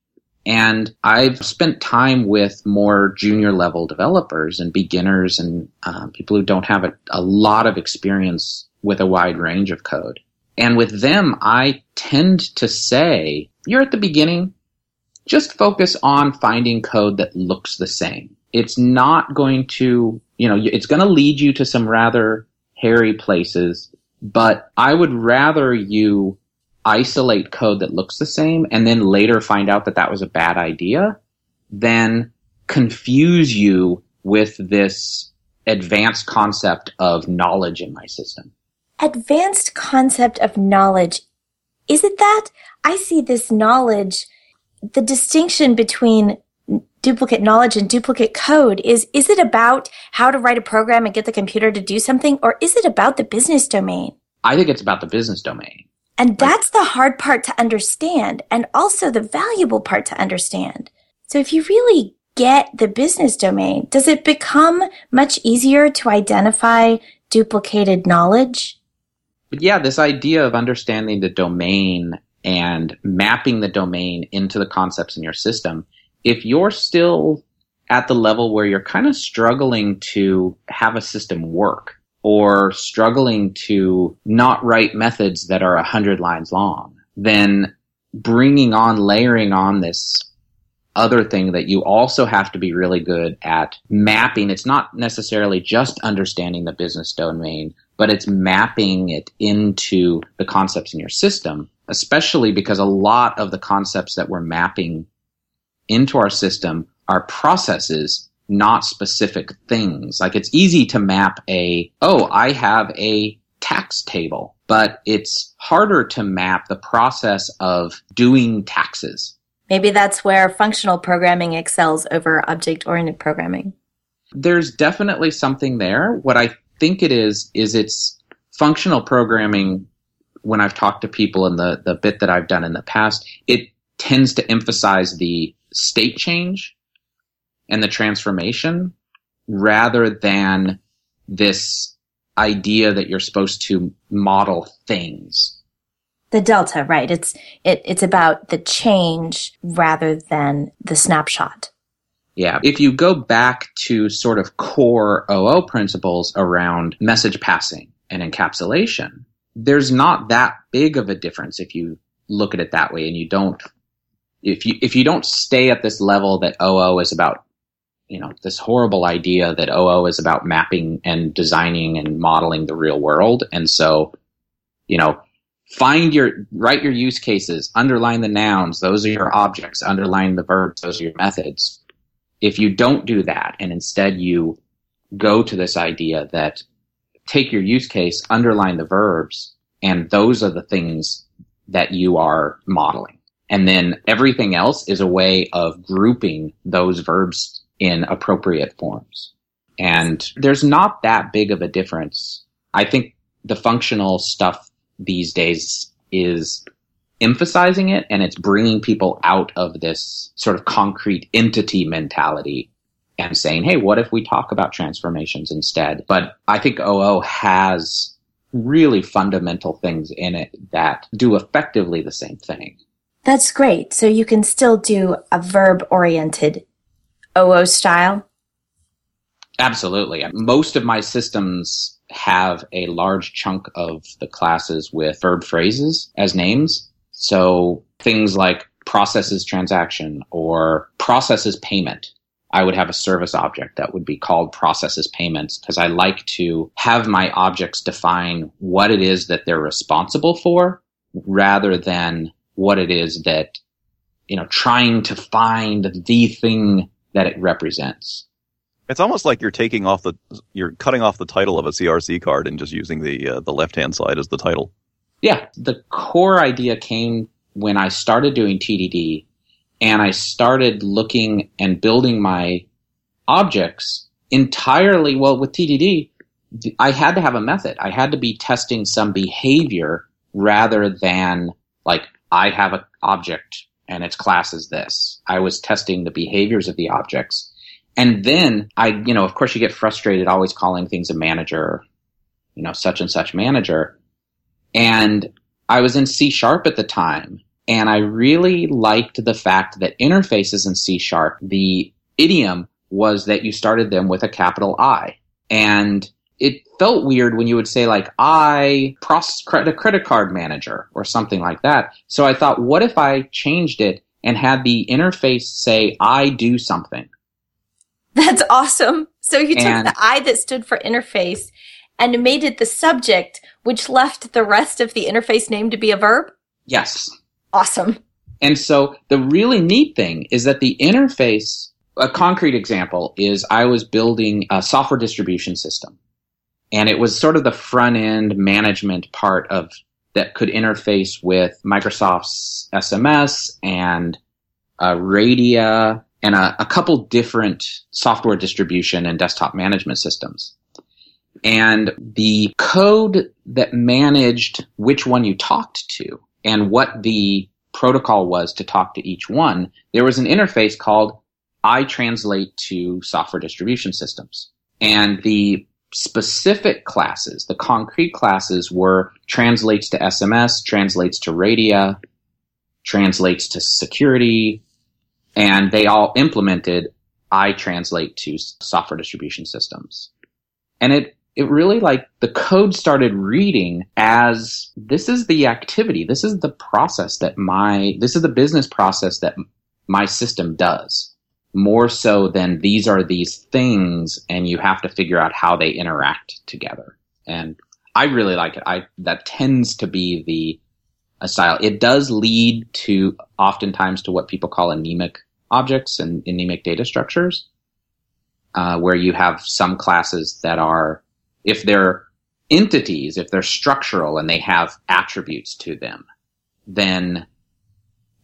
And I've spent time with more junior level developers and beginners and uh, people who don't have a, a lot of experience with a wide range of code. And with them, I tend to say, you're at the beginning just focus on finding code that looks the same. It's not going to, you know, it's going to lead you to some rather hairy places, but I would rather you isolate code that looks the same and then later find out that that was a bad idea than confuse you with this advanced concept of knowledge in my system. Advanced concept of knowledge. Is it that? I see this knowledge the distinction between duplicate knowledge and duplicate code is is it about how to write a program and get the computer to do something or is it about the business domain i think it's about the business domain and that's the hard part to understand and also the valuable part to understand. So if you really get the business domain does it become much easier to identify duplicated knowledge? But yeah this idea of understanding the domain and mapping the domain into the concepts in your system if you're still at the level where you're kind of struggling to have a system work or struggling to not write methods that are 100 lines long, then bringing on, layering on this other thing that you also have to be really good at mapping. It's not necessarily just understanding the business domain, but it's mapping it into the concepts in your system, especially because a lot of the concepts that we're mapping into our system are processes, not specific things. Like it's easy to map a, oh, I have a tax table, but it's harder to map the process of doing taxes. Maybe that's where functional programming excels over object oriented programming. There's definitely something there. What I think it is, is it's functional programming. When I've talked to people in the, the bit that I've done in the past, it tends to emphasize the state change and the transformation rather than this idea that you're supposed to model things. The delta, right. It's it, it's about the change rather than the snapshot. Yeah. If you go back to sort of core OO principles around message passing and encapsulation, there's not that big of a difference if you look at it that way and you don't if you if you don't stay at this level that OO is about, you know, this horrible idea that OO is about mapping and designing and modeling the real world, and so, you know, find your write your use cases, underline the nouns, those are your objects, underline the verbs, those are your methods. If you don't do that, and instead you go to this idea that take your use case, underline the verbs, and those are the things that you are modeling. And then everything else is a way of grouping those verbs in appropriate forms. And there's not that big of a difference. I think the functional stuff these days is emphasizing it and it's bringing people out of this sort of concrete entity mentality and saying, hey, what if we talk about transformations instead? But I think OO has really fundamental things in it that do effectively the same thing. That's great. So you can still do a verb oriented OO style? Absolutely. Most of my systems have a large chunk of the classes with verb phrases as names. So things like processes transaction or processes payment. I would have a service object that would be called processes payments because I like to have my objects define what it is that they're responsible for rather than what it is that, you know, trying to find the thing that it represents. It's almost like you're taking off the, you're cutting off the title of a CRC card and just using the uh, the left hand side as the title. Yeah, the core idea came when I started doing TDD, and I started looking and building my objects entirely. Well, with TDD, I had to have a method. I had to be testing some behavior rather than like I have an object and its class is this. I was testing the behaviors of the objects. And then I, you know, of course you get frustrated always calling things a manager, you know, such and such manager. And I was in C sharp at the time and I really liked the fact that interfaces in C sharp, the idiom was that you started them with a capital I. And it felt weird when you would say like I process credit credit card manager or something like that. So I thought, what if I changed it and had the interface say I do something? That's awesome. So you took and, the I that stood for interface and made it the subject, which left the rest of the interface name to be a verb? Yes. Awesome. And so the really neat thing is that the interface, a concrete example is I was building a software distribution system and it was sort of the front end management part of that could interface with Microsoft's SMS and uh, Radia and a, a couple different software distribution and desktop management systems. And the code that managed which one you talked to and what the protocol was to talk to each one, there was an interface called I translate to software distribution systems. And the specific classes, the concrete classes were translates to SMS, translates to Radia, translates to security, and they all implemented I translate to software distribution systems. And it, it really like the code started reading as this is the activity. This is the process that my, this is the business process that my system does more so than these are these things and you have to figure out how they interact together. And I really like it. I, that tends to be the style. It does lead to oftentimes to what people call anemic objects and anemic data structures, uh, where you have some classes that are, if they're entities, if they're structural and they have attributes to them, then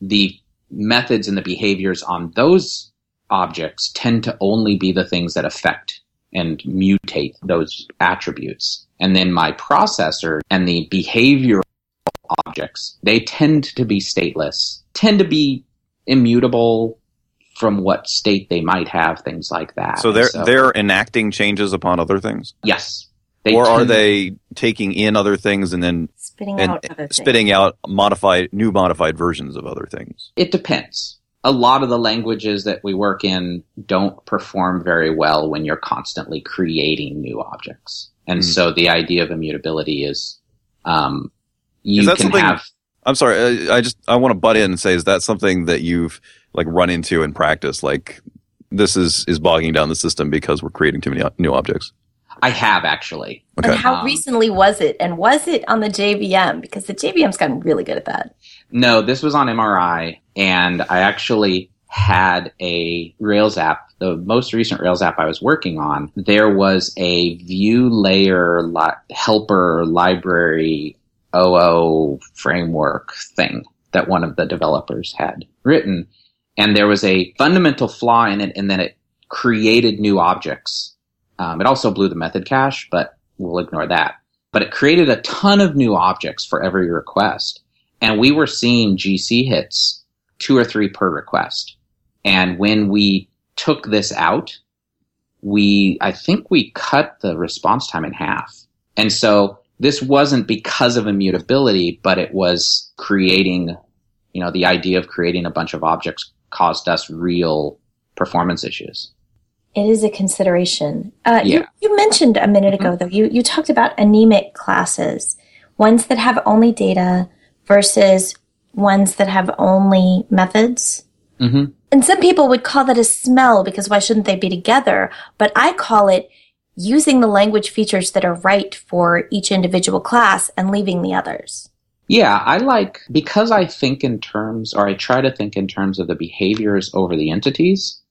the methods and the behaviors on those objects tend to only be the things that affect and mutate those attributes. And then my processor and the behavioral objects, they tend to be stateless, tend to be immutable from what state they might have, things like that. So they're so, they're enacting changes upon other things. Yes. or are they taking in other things and then spitting and out spitting out modified new modified versions of other things? It depends. A lot of the languages that we work in don't perform very well when you're constantly creating new objects. And mm. so the idea of immutability is um, you is can have. I'm sorry. I just I want to butt in and say, is that something that you've like run into in practice? Like this is is bogging down the system because we're creating too many new objects. I have actually. Okay. And how um, recently was it? And was it on the JVM? Because the JVM's gotten really good at that. No, this was on MRI, and I actually had a Rails app. The most recent Rails app I was working on, there was a view layer li- helper library OO framework thing that one of the developers had written. And there was a fundamental flaw in it and then it created new objects. Um, it also blew the method cache, but we'll ignore that. But it created a ton of new objects for every request. And we were seeing GC hits two or three per request. And when we took this out, we, I think we cut the response time in half. And so this wasn't because of immutability, but it was creating, you know, the idea of creating a bunch of objects caused us real performance issues. It is a consideration. Uh, yeah. you, you, mentioned a minute ago, mm-hmm. though, you, you talked about anemic classes, ones that have only data versus ones that have only methods. Mm-hmm. And some people would call that a smell because why shouldn't they be together? But I call it using the language features that are right for each individual class and leaving the others. Yeah, I like, because I think in terms, or I try to think in terms of the behaviors over the entities,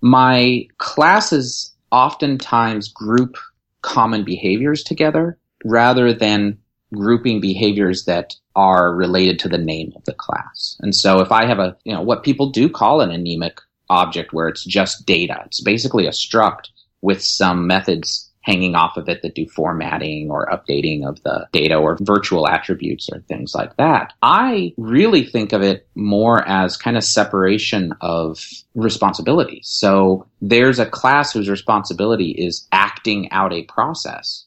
my classes oftentimes group common behaviors together rather than grouping behaviors that are related to the name of the class. And so if I have a, you know, what people do call an anemic object where it's just data, it's basically a struct with some methods hanging off of it that do formatting or updating of the data or virtual attributes or things like that. I really think of it more as kind of separation of responsibilities. So there's a class whose responsibility is acting out a process.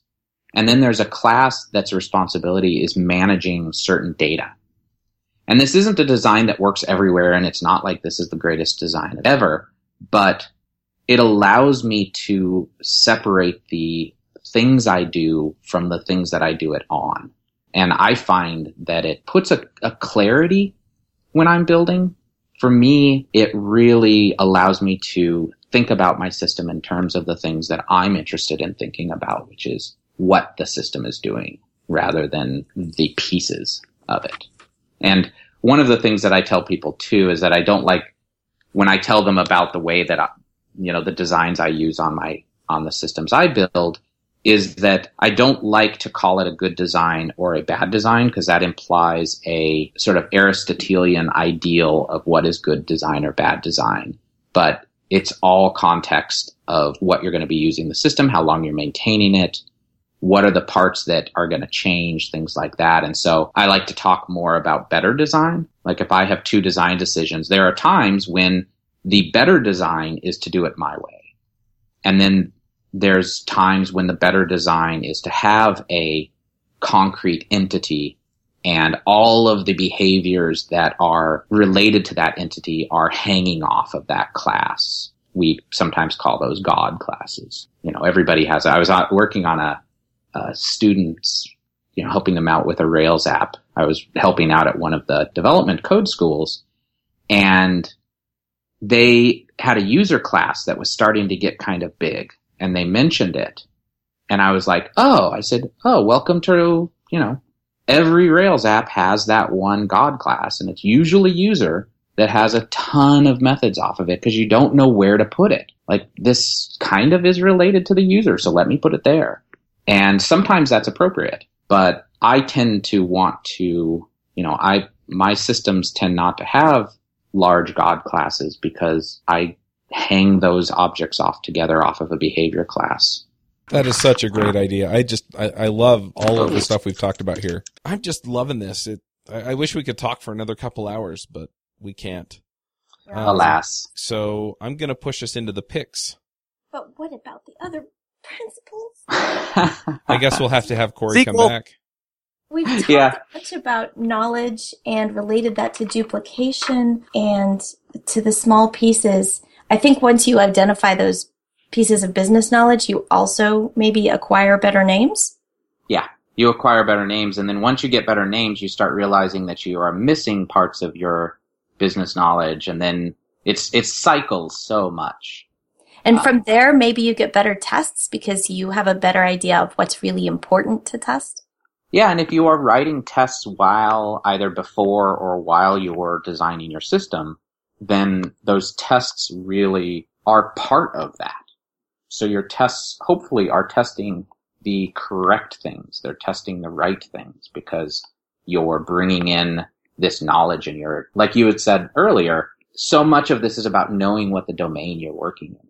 And then there's a class that's responsibility is managing certain data. And this isn't a design that works everywhere and it's not like this is the greatest design ever, but it allows me to separate the things I do from the things that I do it on. And I find that it puts a, a clarity when I'm building. For me, it really allows me to think about my system in terms of the things that I'm interested in thinking about, which is what the system is doing rather than the pieces of it. And one of the things that I tell people too is that I don't like when I tell them about the way that I, you know, the designs I use on my, on the systems I build is that I don't like to call it a good design or a bad design because that implies a sort of Aristotelian ideal of what is good design or bad design. but it's all context of what you're going to be using the system, how long you're maintaining it, what are the parts that are going to change, things like that. And so I like to talk more about better design. Like if I have two design decisions, there are times when the better design is to do it my way. And then there's times when the better design is to have a concrete entity and all of the behaviors that are related to that entity are hanging off of that class. We sometimes call those God classes. You know, everybody has, I was working on a, a students, you know, helping them out with a Rails app. I was helping out at one of the development code schools and they had a user class that was starting to get kind of big and they mentioned it. And I was like, oh, I said, oh, welcome to, you know, every Rails app has that one God class, and it's usually user that has a ton of methods off of it because you don't know where to put it. Like this kind of is related to the user, so let me put it there. And sometimes that's appropriate, but I tend to want to, you know, I, my systems tend not to have large God classes because I hang those objects off together off of a behavior class. That is such a great idea. I just, I, I love all of the stuff we've talked about here. I'm just loving this. It, I, I wish we could talk for another couple hours, but we can't. Um, Alas. So I'm going to push us into the picks. But what about the other principles? I guess we'll have to have Corey Sequel. come back. We've talked yeah. much about knowledge and related that to duplication and to the small pieces. I think once you identify those pieces of business knowledge, you also maybe acquire better names? Yeah, you acquire better names. And then once you get better names, you start realizing that you are missing parts of your business knowledge. And then it's, it cycles so much. And from there, maybe you get better tests because you have a better idea of what's really important to test. Yeah, and if you are writing tests while either before or while you're designing your system, then those tests really are part of that. So your tests hopefully are testing the correct things. They're testing the right things because you're bringing in this knowledge and you're, like you had said earlier, so much of this is about knowing what the domain you're working in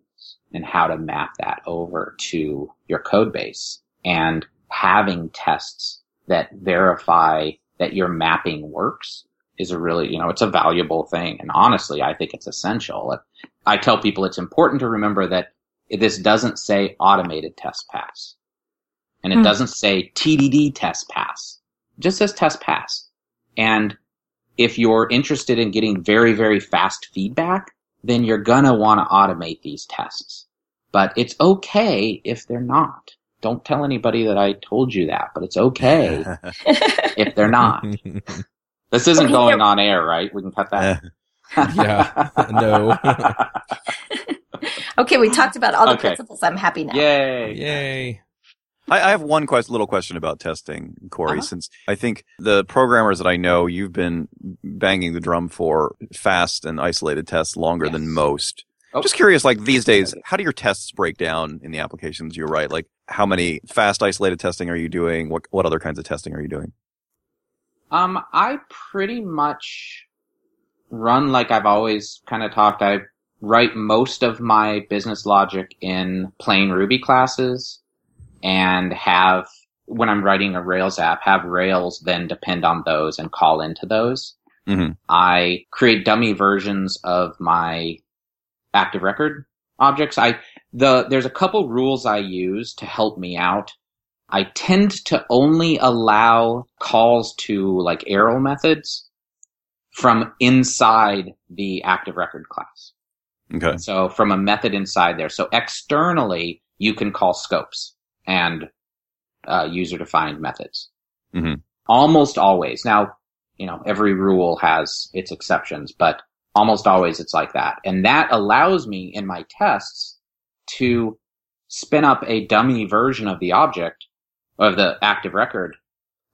and how to map that over to your code base and having tests that verify that your mapping works is a really, you know, it's a valuable thing. And honestly, I think it's essential. I tell people it's important to remember that this doesn't say automated test pass. And it hmm. doesn't say TDD test pass. It just says test pass. And if you're interested in getting very, very fast feedback, then you're gonna want to automate these tests. But it's okay if they're not. Don't tell anybody that I told you that, but it's okay if they're not. This isn't going on air, right? We can cut that. yeah. No. okay, we talked about all the okay. principles. I'm happy now. Yay! Yay! I, I have one quest, little question about testing, Corey. Uh-huh. Since I think the programmers that I know you've been banging the drum for fast and isolated tests longer yes. than most. Oh. Just curious, like these days, how do your tests break down in the applications you write? Like, how many fast isolated testing are you doing? What what other kinds of testing are you doing? Um, I pretty much run like I've always kind of talked. I write most of my business logic in plain Ruby classes and have, when I'm writing a Rails app, have Rails then depend on those and call into those. Mm-hmm. I create dummy versions of my active record objects. I, the, there's a couple rules I use to help me out. I tend to only allow calls to like arrow methods from inside the active record class. Okay. So from a method inside there. So externally, you can call scopes and uh, user defined methods. Mm-hmm. Almost always. Now, you know, every rule has its exceptions, but almost always it's like that. And that allows me in my tests to spin up a dummy version of the object of the active record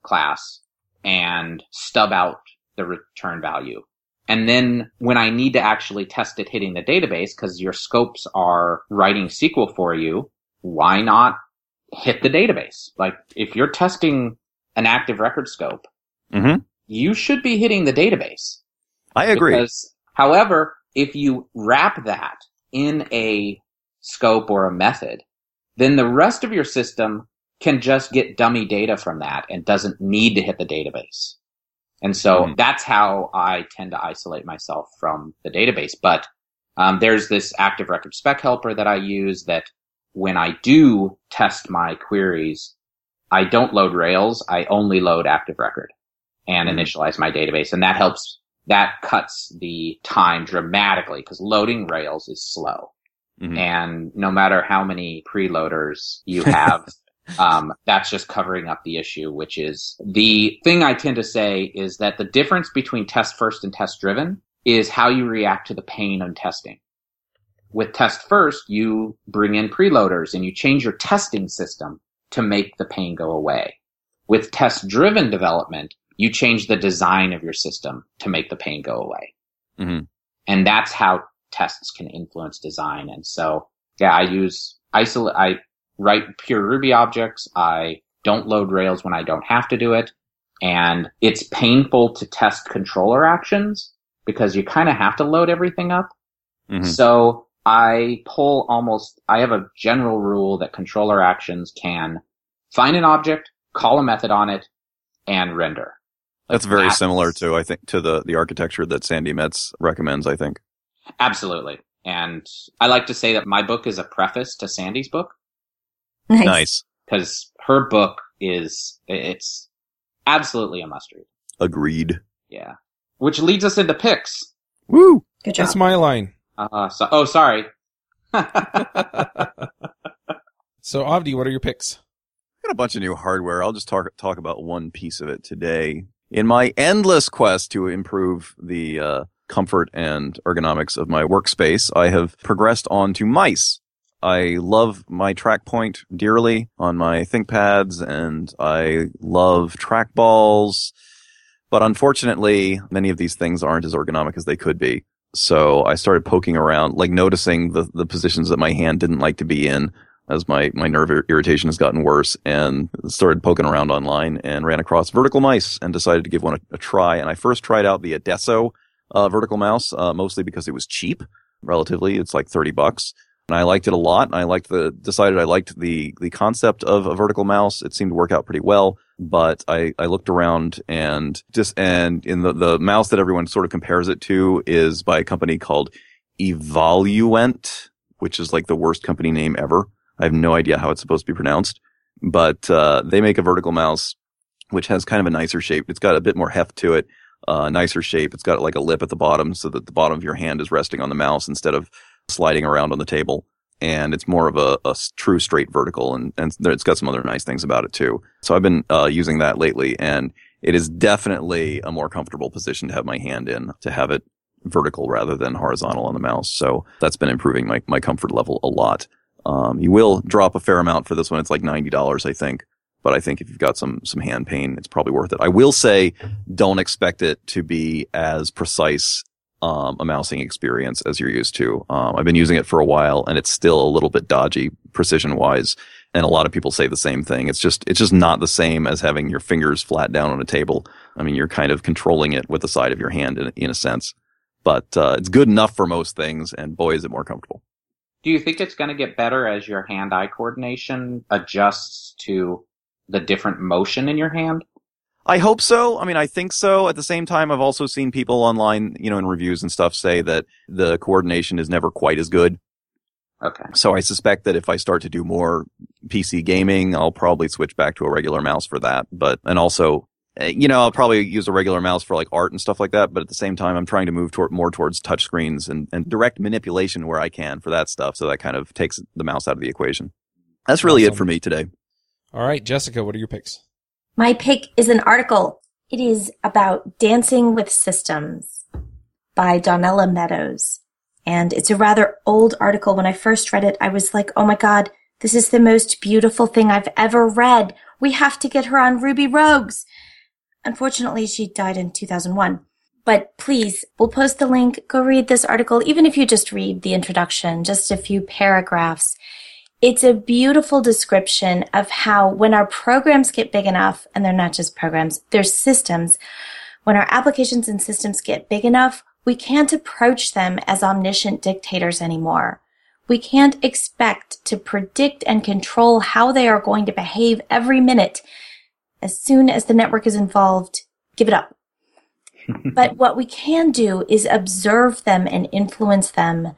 class and stub out the return value. And then when I need to actually test it hitting the database, because your scopes are writing SQL for you, why not hit the database? Like if you're testing an active record scope, mm-hmm. you should be hitting the database. I agree. Because, however, if you wrap that in a scope or a method, then the rest of your system can just get dummy data from that and doesn't need to hit the database. And so mm-hmm. that's how I tend to isolate myself from the database. But um, there's this active record spec helper that I use that when I do test my queries, I don't load Rails. I only load active record and mm-hmm. initialize my database. And that helps, that cuts the time dramatically because loading Rails is slow. Mm-hmm. And no matter how many preloaders you have, um, that's just covering up the issue, which is the thing I tend to say is that the difference between test first and test driven is how you react to the pain of testing. With test first, you bring in preloaders and you change your testing system to make the pain go away. With test driven development, you change the design of your system to make the pain go away. Mm-hmm. And that's how tests can influence design. And so, yeah, I use isolate, I write pure Ruby objects. I don't load Rails when I don't have to do it. And it's painful to test controller actions because you kind of have to load everything up. Mm-hmm. So I pull almost, I have a general rule that controller actions can find an object, call a method on it, and render. Like that's very that's, similar to, I think, to the, the architecture that Sandi Metz recommends, I think. Absolutely. And I like to say that my book is a preface to Sandi's book. Nice. Because her book is, it's absolutely a must read. Agreed. Yeah. Which leads us into picks. Woo! Good job. That's my line. Uh, so, oh, sorry. so, Avdi, what are your picks? I got a bunch of new hardware. I'll just talk talk about one piece of it today. In my endless quest to improve the uh, comfort and ergonomics of my workspace, I have progressed on to mice. I love my TrackPoint dearly on my ThinkPads and I love trackballs. But unfortunately, many of these things aren't as ergonomic as they could be. So I started poking around, like noticing the, the positions that my hand didn't like to be in as my, my nerve irritation has gotten worse and started poking around online and ran across vertical mice and decided to give one a, a try. And I first tried out the Adesso uh, vertical mouse, uh, mostly because it was cheap relatively. It's like 30 bucks and I liked it a lot. And I liked the, decided I liked the, the concept of a vertical mouse. It seemed to work out pretty well, but I, I looked around and just, and in the, the mouse that everyone sort of compares it to is by a company called Evoluent, which is like the worst company name ever. I have no idea how it's supposed to be pronounced, but, uh, they make a vertical mouse, which has kind of a nicer shape. It's got a bit more heft to it. Uh, nicer shape. It's got like a lip at the bottom so that the bottom of your hand is resting on the mouse instead of sliding around on the table. And it's more of a, a true straight vertical and, and it's got some other nice things about it too. So I've been, uh, using that lately and it is definitely a more comfortable position to have my hand in to have it vertical rather than horizontal on the mouse. So that's been improving my, my comfort level a lot. Um, you will drop a fair amount for this one. It's like $90, I think. But I think if you've got some, some hand pain, it's probably worth it. I will say don't expect it to be as precise um, a mousing experience as you're used to. Um, I've been using it for a while and it's still a little bit dodgy precision wise. And a lot of people say the same thing. It's just, it's just not the same as having your fingers flat down on a table. I mean, you're kind of controlling it with the side of your hand in, in a sense, but, uh, it's good enough for most things. And boy, is it more comfortable. Do you think it's going to get better as your hand eye coordination adjusts to the different motion in your hand? I hope so. I mean, I think so. At the same time, I've also seen people online, you know, in reviews and stuff say that the coordination is never quite as good. Okay. So I suspect that if I start to do more PC gaming, I'll probably switch back to a regular mouse for that. But, and also, eh, you know, I'll probably use a regular mouse for like art and stuff like that. But at the same time, I'm trying to move toward more towards touchscreens and, and direct manipulation where I can for that stuff. So that kind of takes the mouse out of the equation. That's really awesome. it for me today. All right, Jessica, what are your picks? My pick is an article. It is about dancing with systems by Donella Meadows. And it's a rather old article. When I first read it, I was like, oh my God, this is the most beautiful thing I've ever read. We have to get her on Ruby Rogues. Unfortunately, she died in 2001. But please, we'll post the link. Go read this article, even if you just read the introduction, just a few paragraphs. It's a beautiful description of how when our programs get big enough, and they're not just programs, they're systems, when our applications and systems get big enough, We can't approach them as omniscient dictators anymore. We can't expect to predict and control how they are going to behave every minute. As soon as the network is involved, give it up. but what we can do is observe them and influence them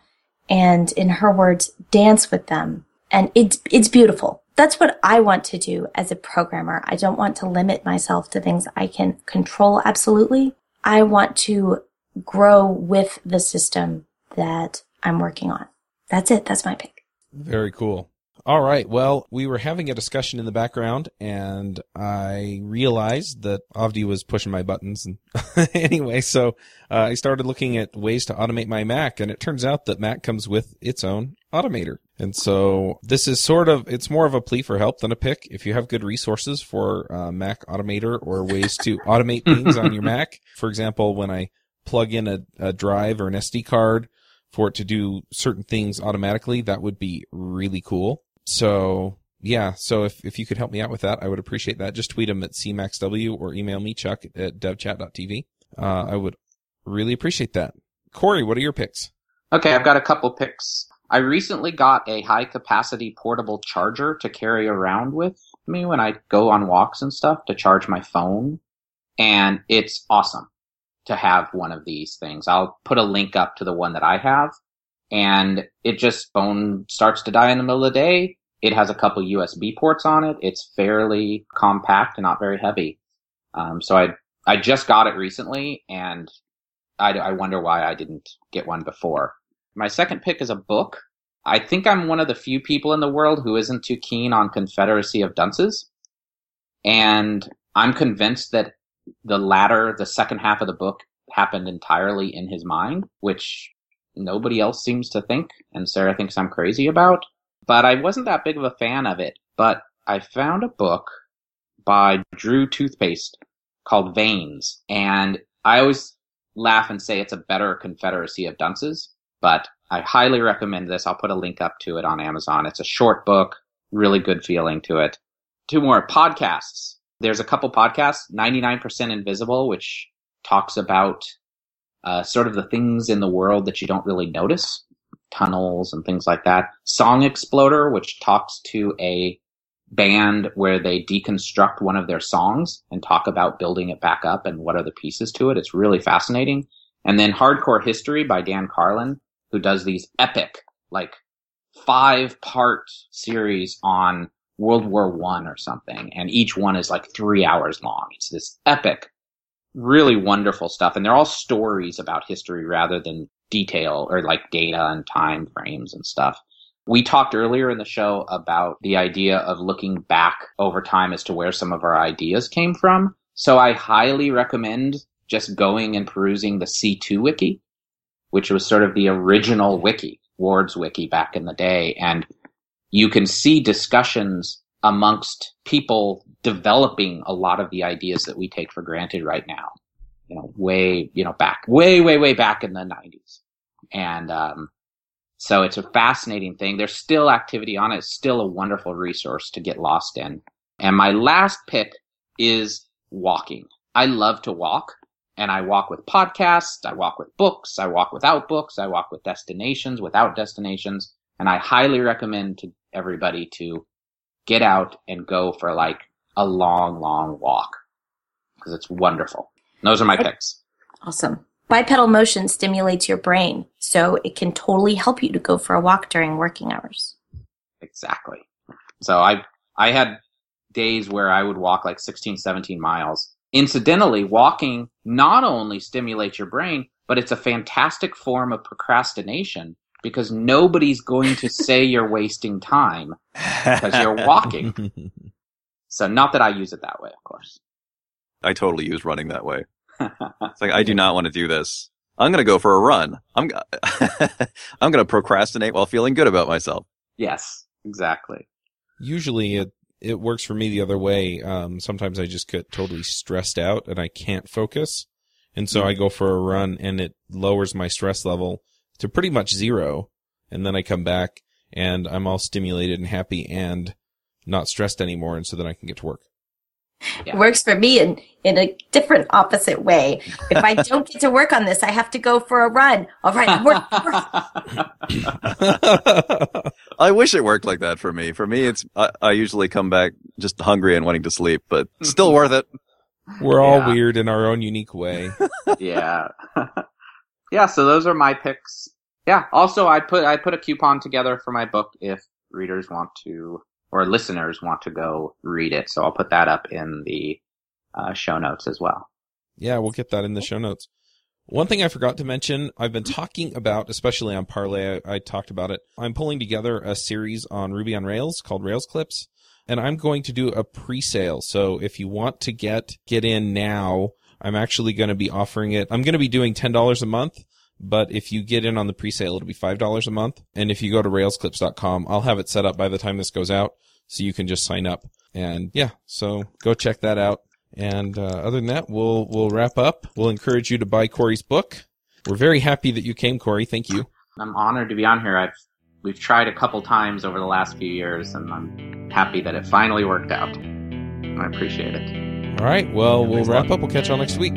and in her words, dance with them. And it's, it's beautiful. That's what I want to do as a programmer. I don't want to limit myself to things I can control absolutely. I want to grow with the system that I'm working on. That's it. That's my pick. Very cool. All right. Well, we were having a discussion in the background and I realized that Avdi was pushing my buttons. And anyway, so uh, I started looking at ways to automate my Mac and it turns out that Mac comes with its own automator. And so this is sort of, it's more of a plea for help than a pick. If you have good resources for uh, Mac automator or ways to automate things on your Mac, for example, when I plug in a, a drive or an SD card for it to do certain things automatically, that would be really cool. So yeah, so if, if you could help me out with that, I would appreciate that. Just tweet them at cmaxw or email me, chuck at devchat.tv. Uh, I would really appreciate that. Corey, what are your picks? Okay, I've got a couple picks. I recently got a high capacity portable charger to carry around with me when I go on walks and stuff to charge my phone. And it's awesome to have one of these things. I'll put a link up to the one that I have and it just phone starts to die in the middle of the day. It has a couple USB ports on it. It's fairly compact and not very heavy. Um, so I I just got it recently, and I, I wonder why I didn't get one before. My second pick is a book. I think I'm one of the few people in the world who isn't too keen on Confederacy of Dunces, and I'm convinced that the latter, the second half of the book, happened entirely in his mind, which nobody else seems to think, and Sarah thinks I'm crazy about. But I wasn't that big of a fan of it. But I found a book by Drew Toothpaste called Veins, and I always laugh and say it's a better Confederacy of Dunces, but I highly recommend this. I'll put a link up to it on Amazon. It's a short book, really good feeling to it. Two more podcasts. There's a couple podcasts, 99% Invisible, which talks about uh, sort of the things in the world that you don't really notice, tunnels and things like that. Song Exploder, which talks to a band where they deconstruct one of their songs and talk about building it back up and what are the pieces to it. It's really fascinating. And then Hardcore History by Dan Carlin, who does these epic, like five part series on World War One or something. And each one is like three hours long. It's this epic really wonderful stuff. And they're all stories about history rather than detail or like data and time frames and stuff. We talked earlier in the show about the idea of looking back over time as to where some of our ideas came from. So I highly recommend just going and perusing the C2 wiki, which was sort of the original wiki, Ward's wiki back in the day. And you can see discussions amongst people developing a lot of the ideas that we take for granted right now. You know, way, you know, back, way, way, way back in the 90s. And, um, so it's a fascinating thing. There's still activity on it. It's still a wonderful resource to get lost in. And my last pick is walking. I love to walk and I walk with podcasts. I walk with books. I walk without books. I walk with destinations, without destinations. And I highly recommend to everybody to get out and go for like a long, long walk because it's wonderful. And those are my picks. Awesome. Bipedal motion stimulates your brain, so it can totally help you to go for a walk during working hours. Exactly. So I I had days where I would walk like 16, 17 miles. Incidentally, walking not only stimulates your brain, but it's a fantastic form of procrastination because nobody's going to say you're wasting time because you're walking. so not that I use it that way, of course. I totally use running that way. It's like I do not want to do this. I'm going to go for a run. I'm I'm going to procrastinate while feeling good about myself. Yes, exactly. Usually it it works for me the other way. Um, sometimes I just get totally stressed out and I can't focus. And so I go for a run and it lowers my stress level to pretty much zero. And then I come back and I'm all stimulated and happy and not stressed anymore. And so then I can get to work. Yeah. Works for me in, in a different opposite way. If I don't get to work on this, I have to go for a run. All right, work. I wish it worked like that for me. For me, it's I, I, usually come back just hungry and wanting to sleep, but still worth it. We're all yeah. weird in our own unique way. yeah. yeah, so those are my picks. Yeah. Also I put I put a coupon together for my book if readers want to or listeners want to go read it. So I'll put that up in the uh, show notes as well. Yeah, we'll get that in the show notes. One thing I forgot to mention, I've been talking about, especially on Parley, I, I, talked about it. I'm pulling together a series on Ruby on Rails called Rails Clips, and I'm going to do a pre-sale. So if you want to get get in now, I'm actually going to be offering it. I'm going to be doing ten dollars a month, but if you get in on the pre-sale, it'll be five dollars a month. And if you go to railsclips.com, I'll have it set up by the time this goes out, so you can just sign up. And yeah, so go check that out. And uh, other than that, we'll we'll wrap up. We'll encourage you to buy Corey's book. We're very happy that you came, Corey. Thank you. I'm honored to be on here. I've we've tried a couple times over the last few years, and I'm happy that it finally worked out. I appreciate it. All right. Well, we'll wrap up. We'll catch y'all next week.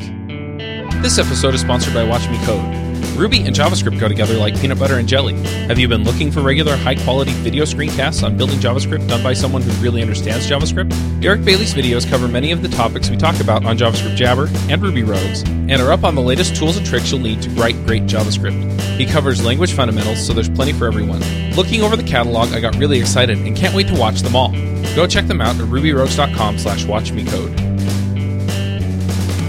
This episode is sponsored by Watch Me Code. Ruby and JavaScript go together like peanut butter and jelly. Have you been looking for regular high quality video screencasts on building JavaScript done by someone who really understands JavaScript? Derick Bailey's videos cover many of the topics we talk about on JavaScript Jabber and Ruby Rogues, and are up on the latest tools and tricks you'll need to write great JavaScript. He covers language fundamentals, so there's plenty for everyone. Looking over the catalog, I got really excited and can't wait to watch them all. Go check them out at rubyrogues.com slash watchmecode.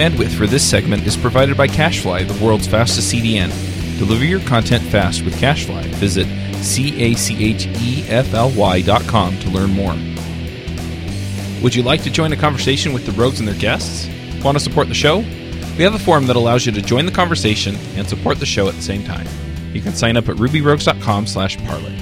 Bandwidth for this segment is provided by CacheFly, the world's fastest CDN. Deliver your content fast with CacheFly. Visit C-A-C-H-E-F-L-Y dot com to learn more. Would you like to join a conversation with the rogues and their guests? Want to support the show? We have a forum that allows you to join the conversation and support the show at the same time. You can sign up at rubyrogues.com slash parley.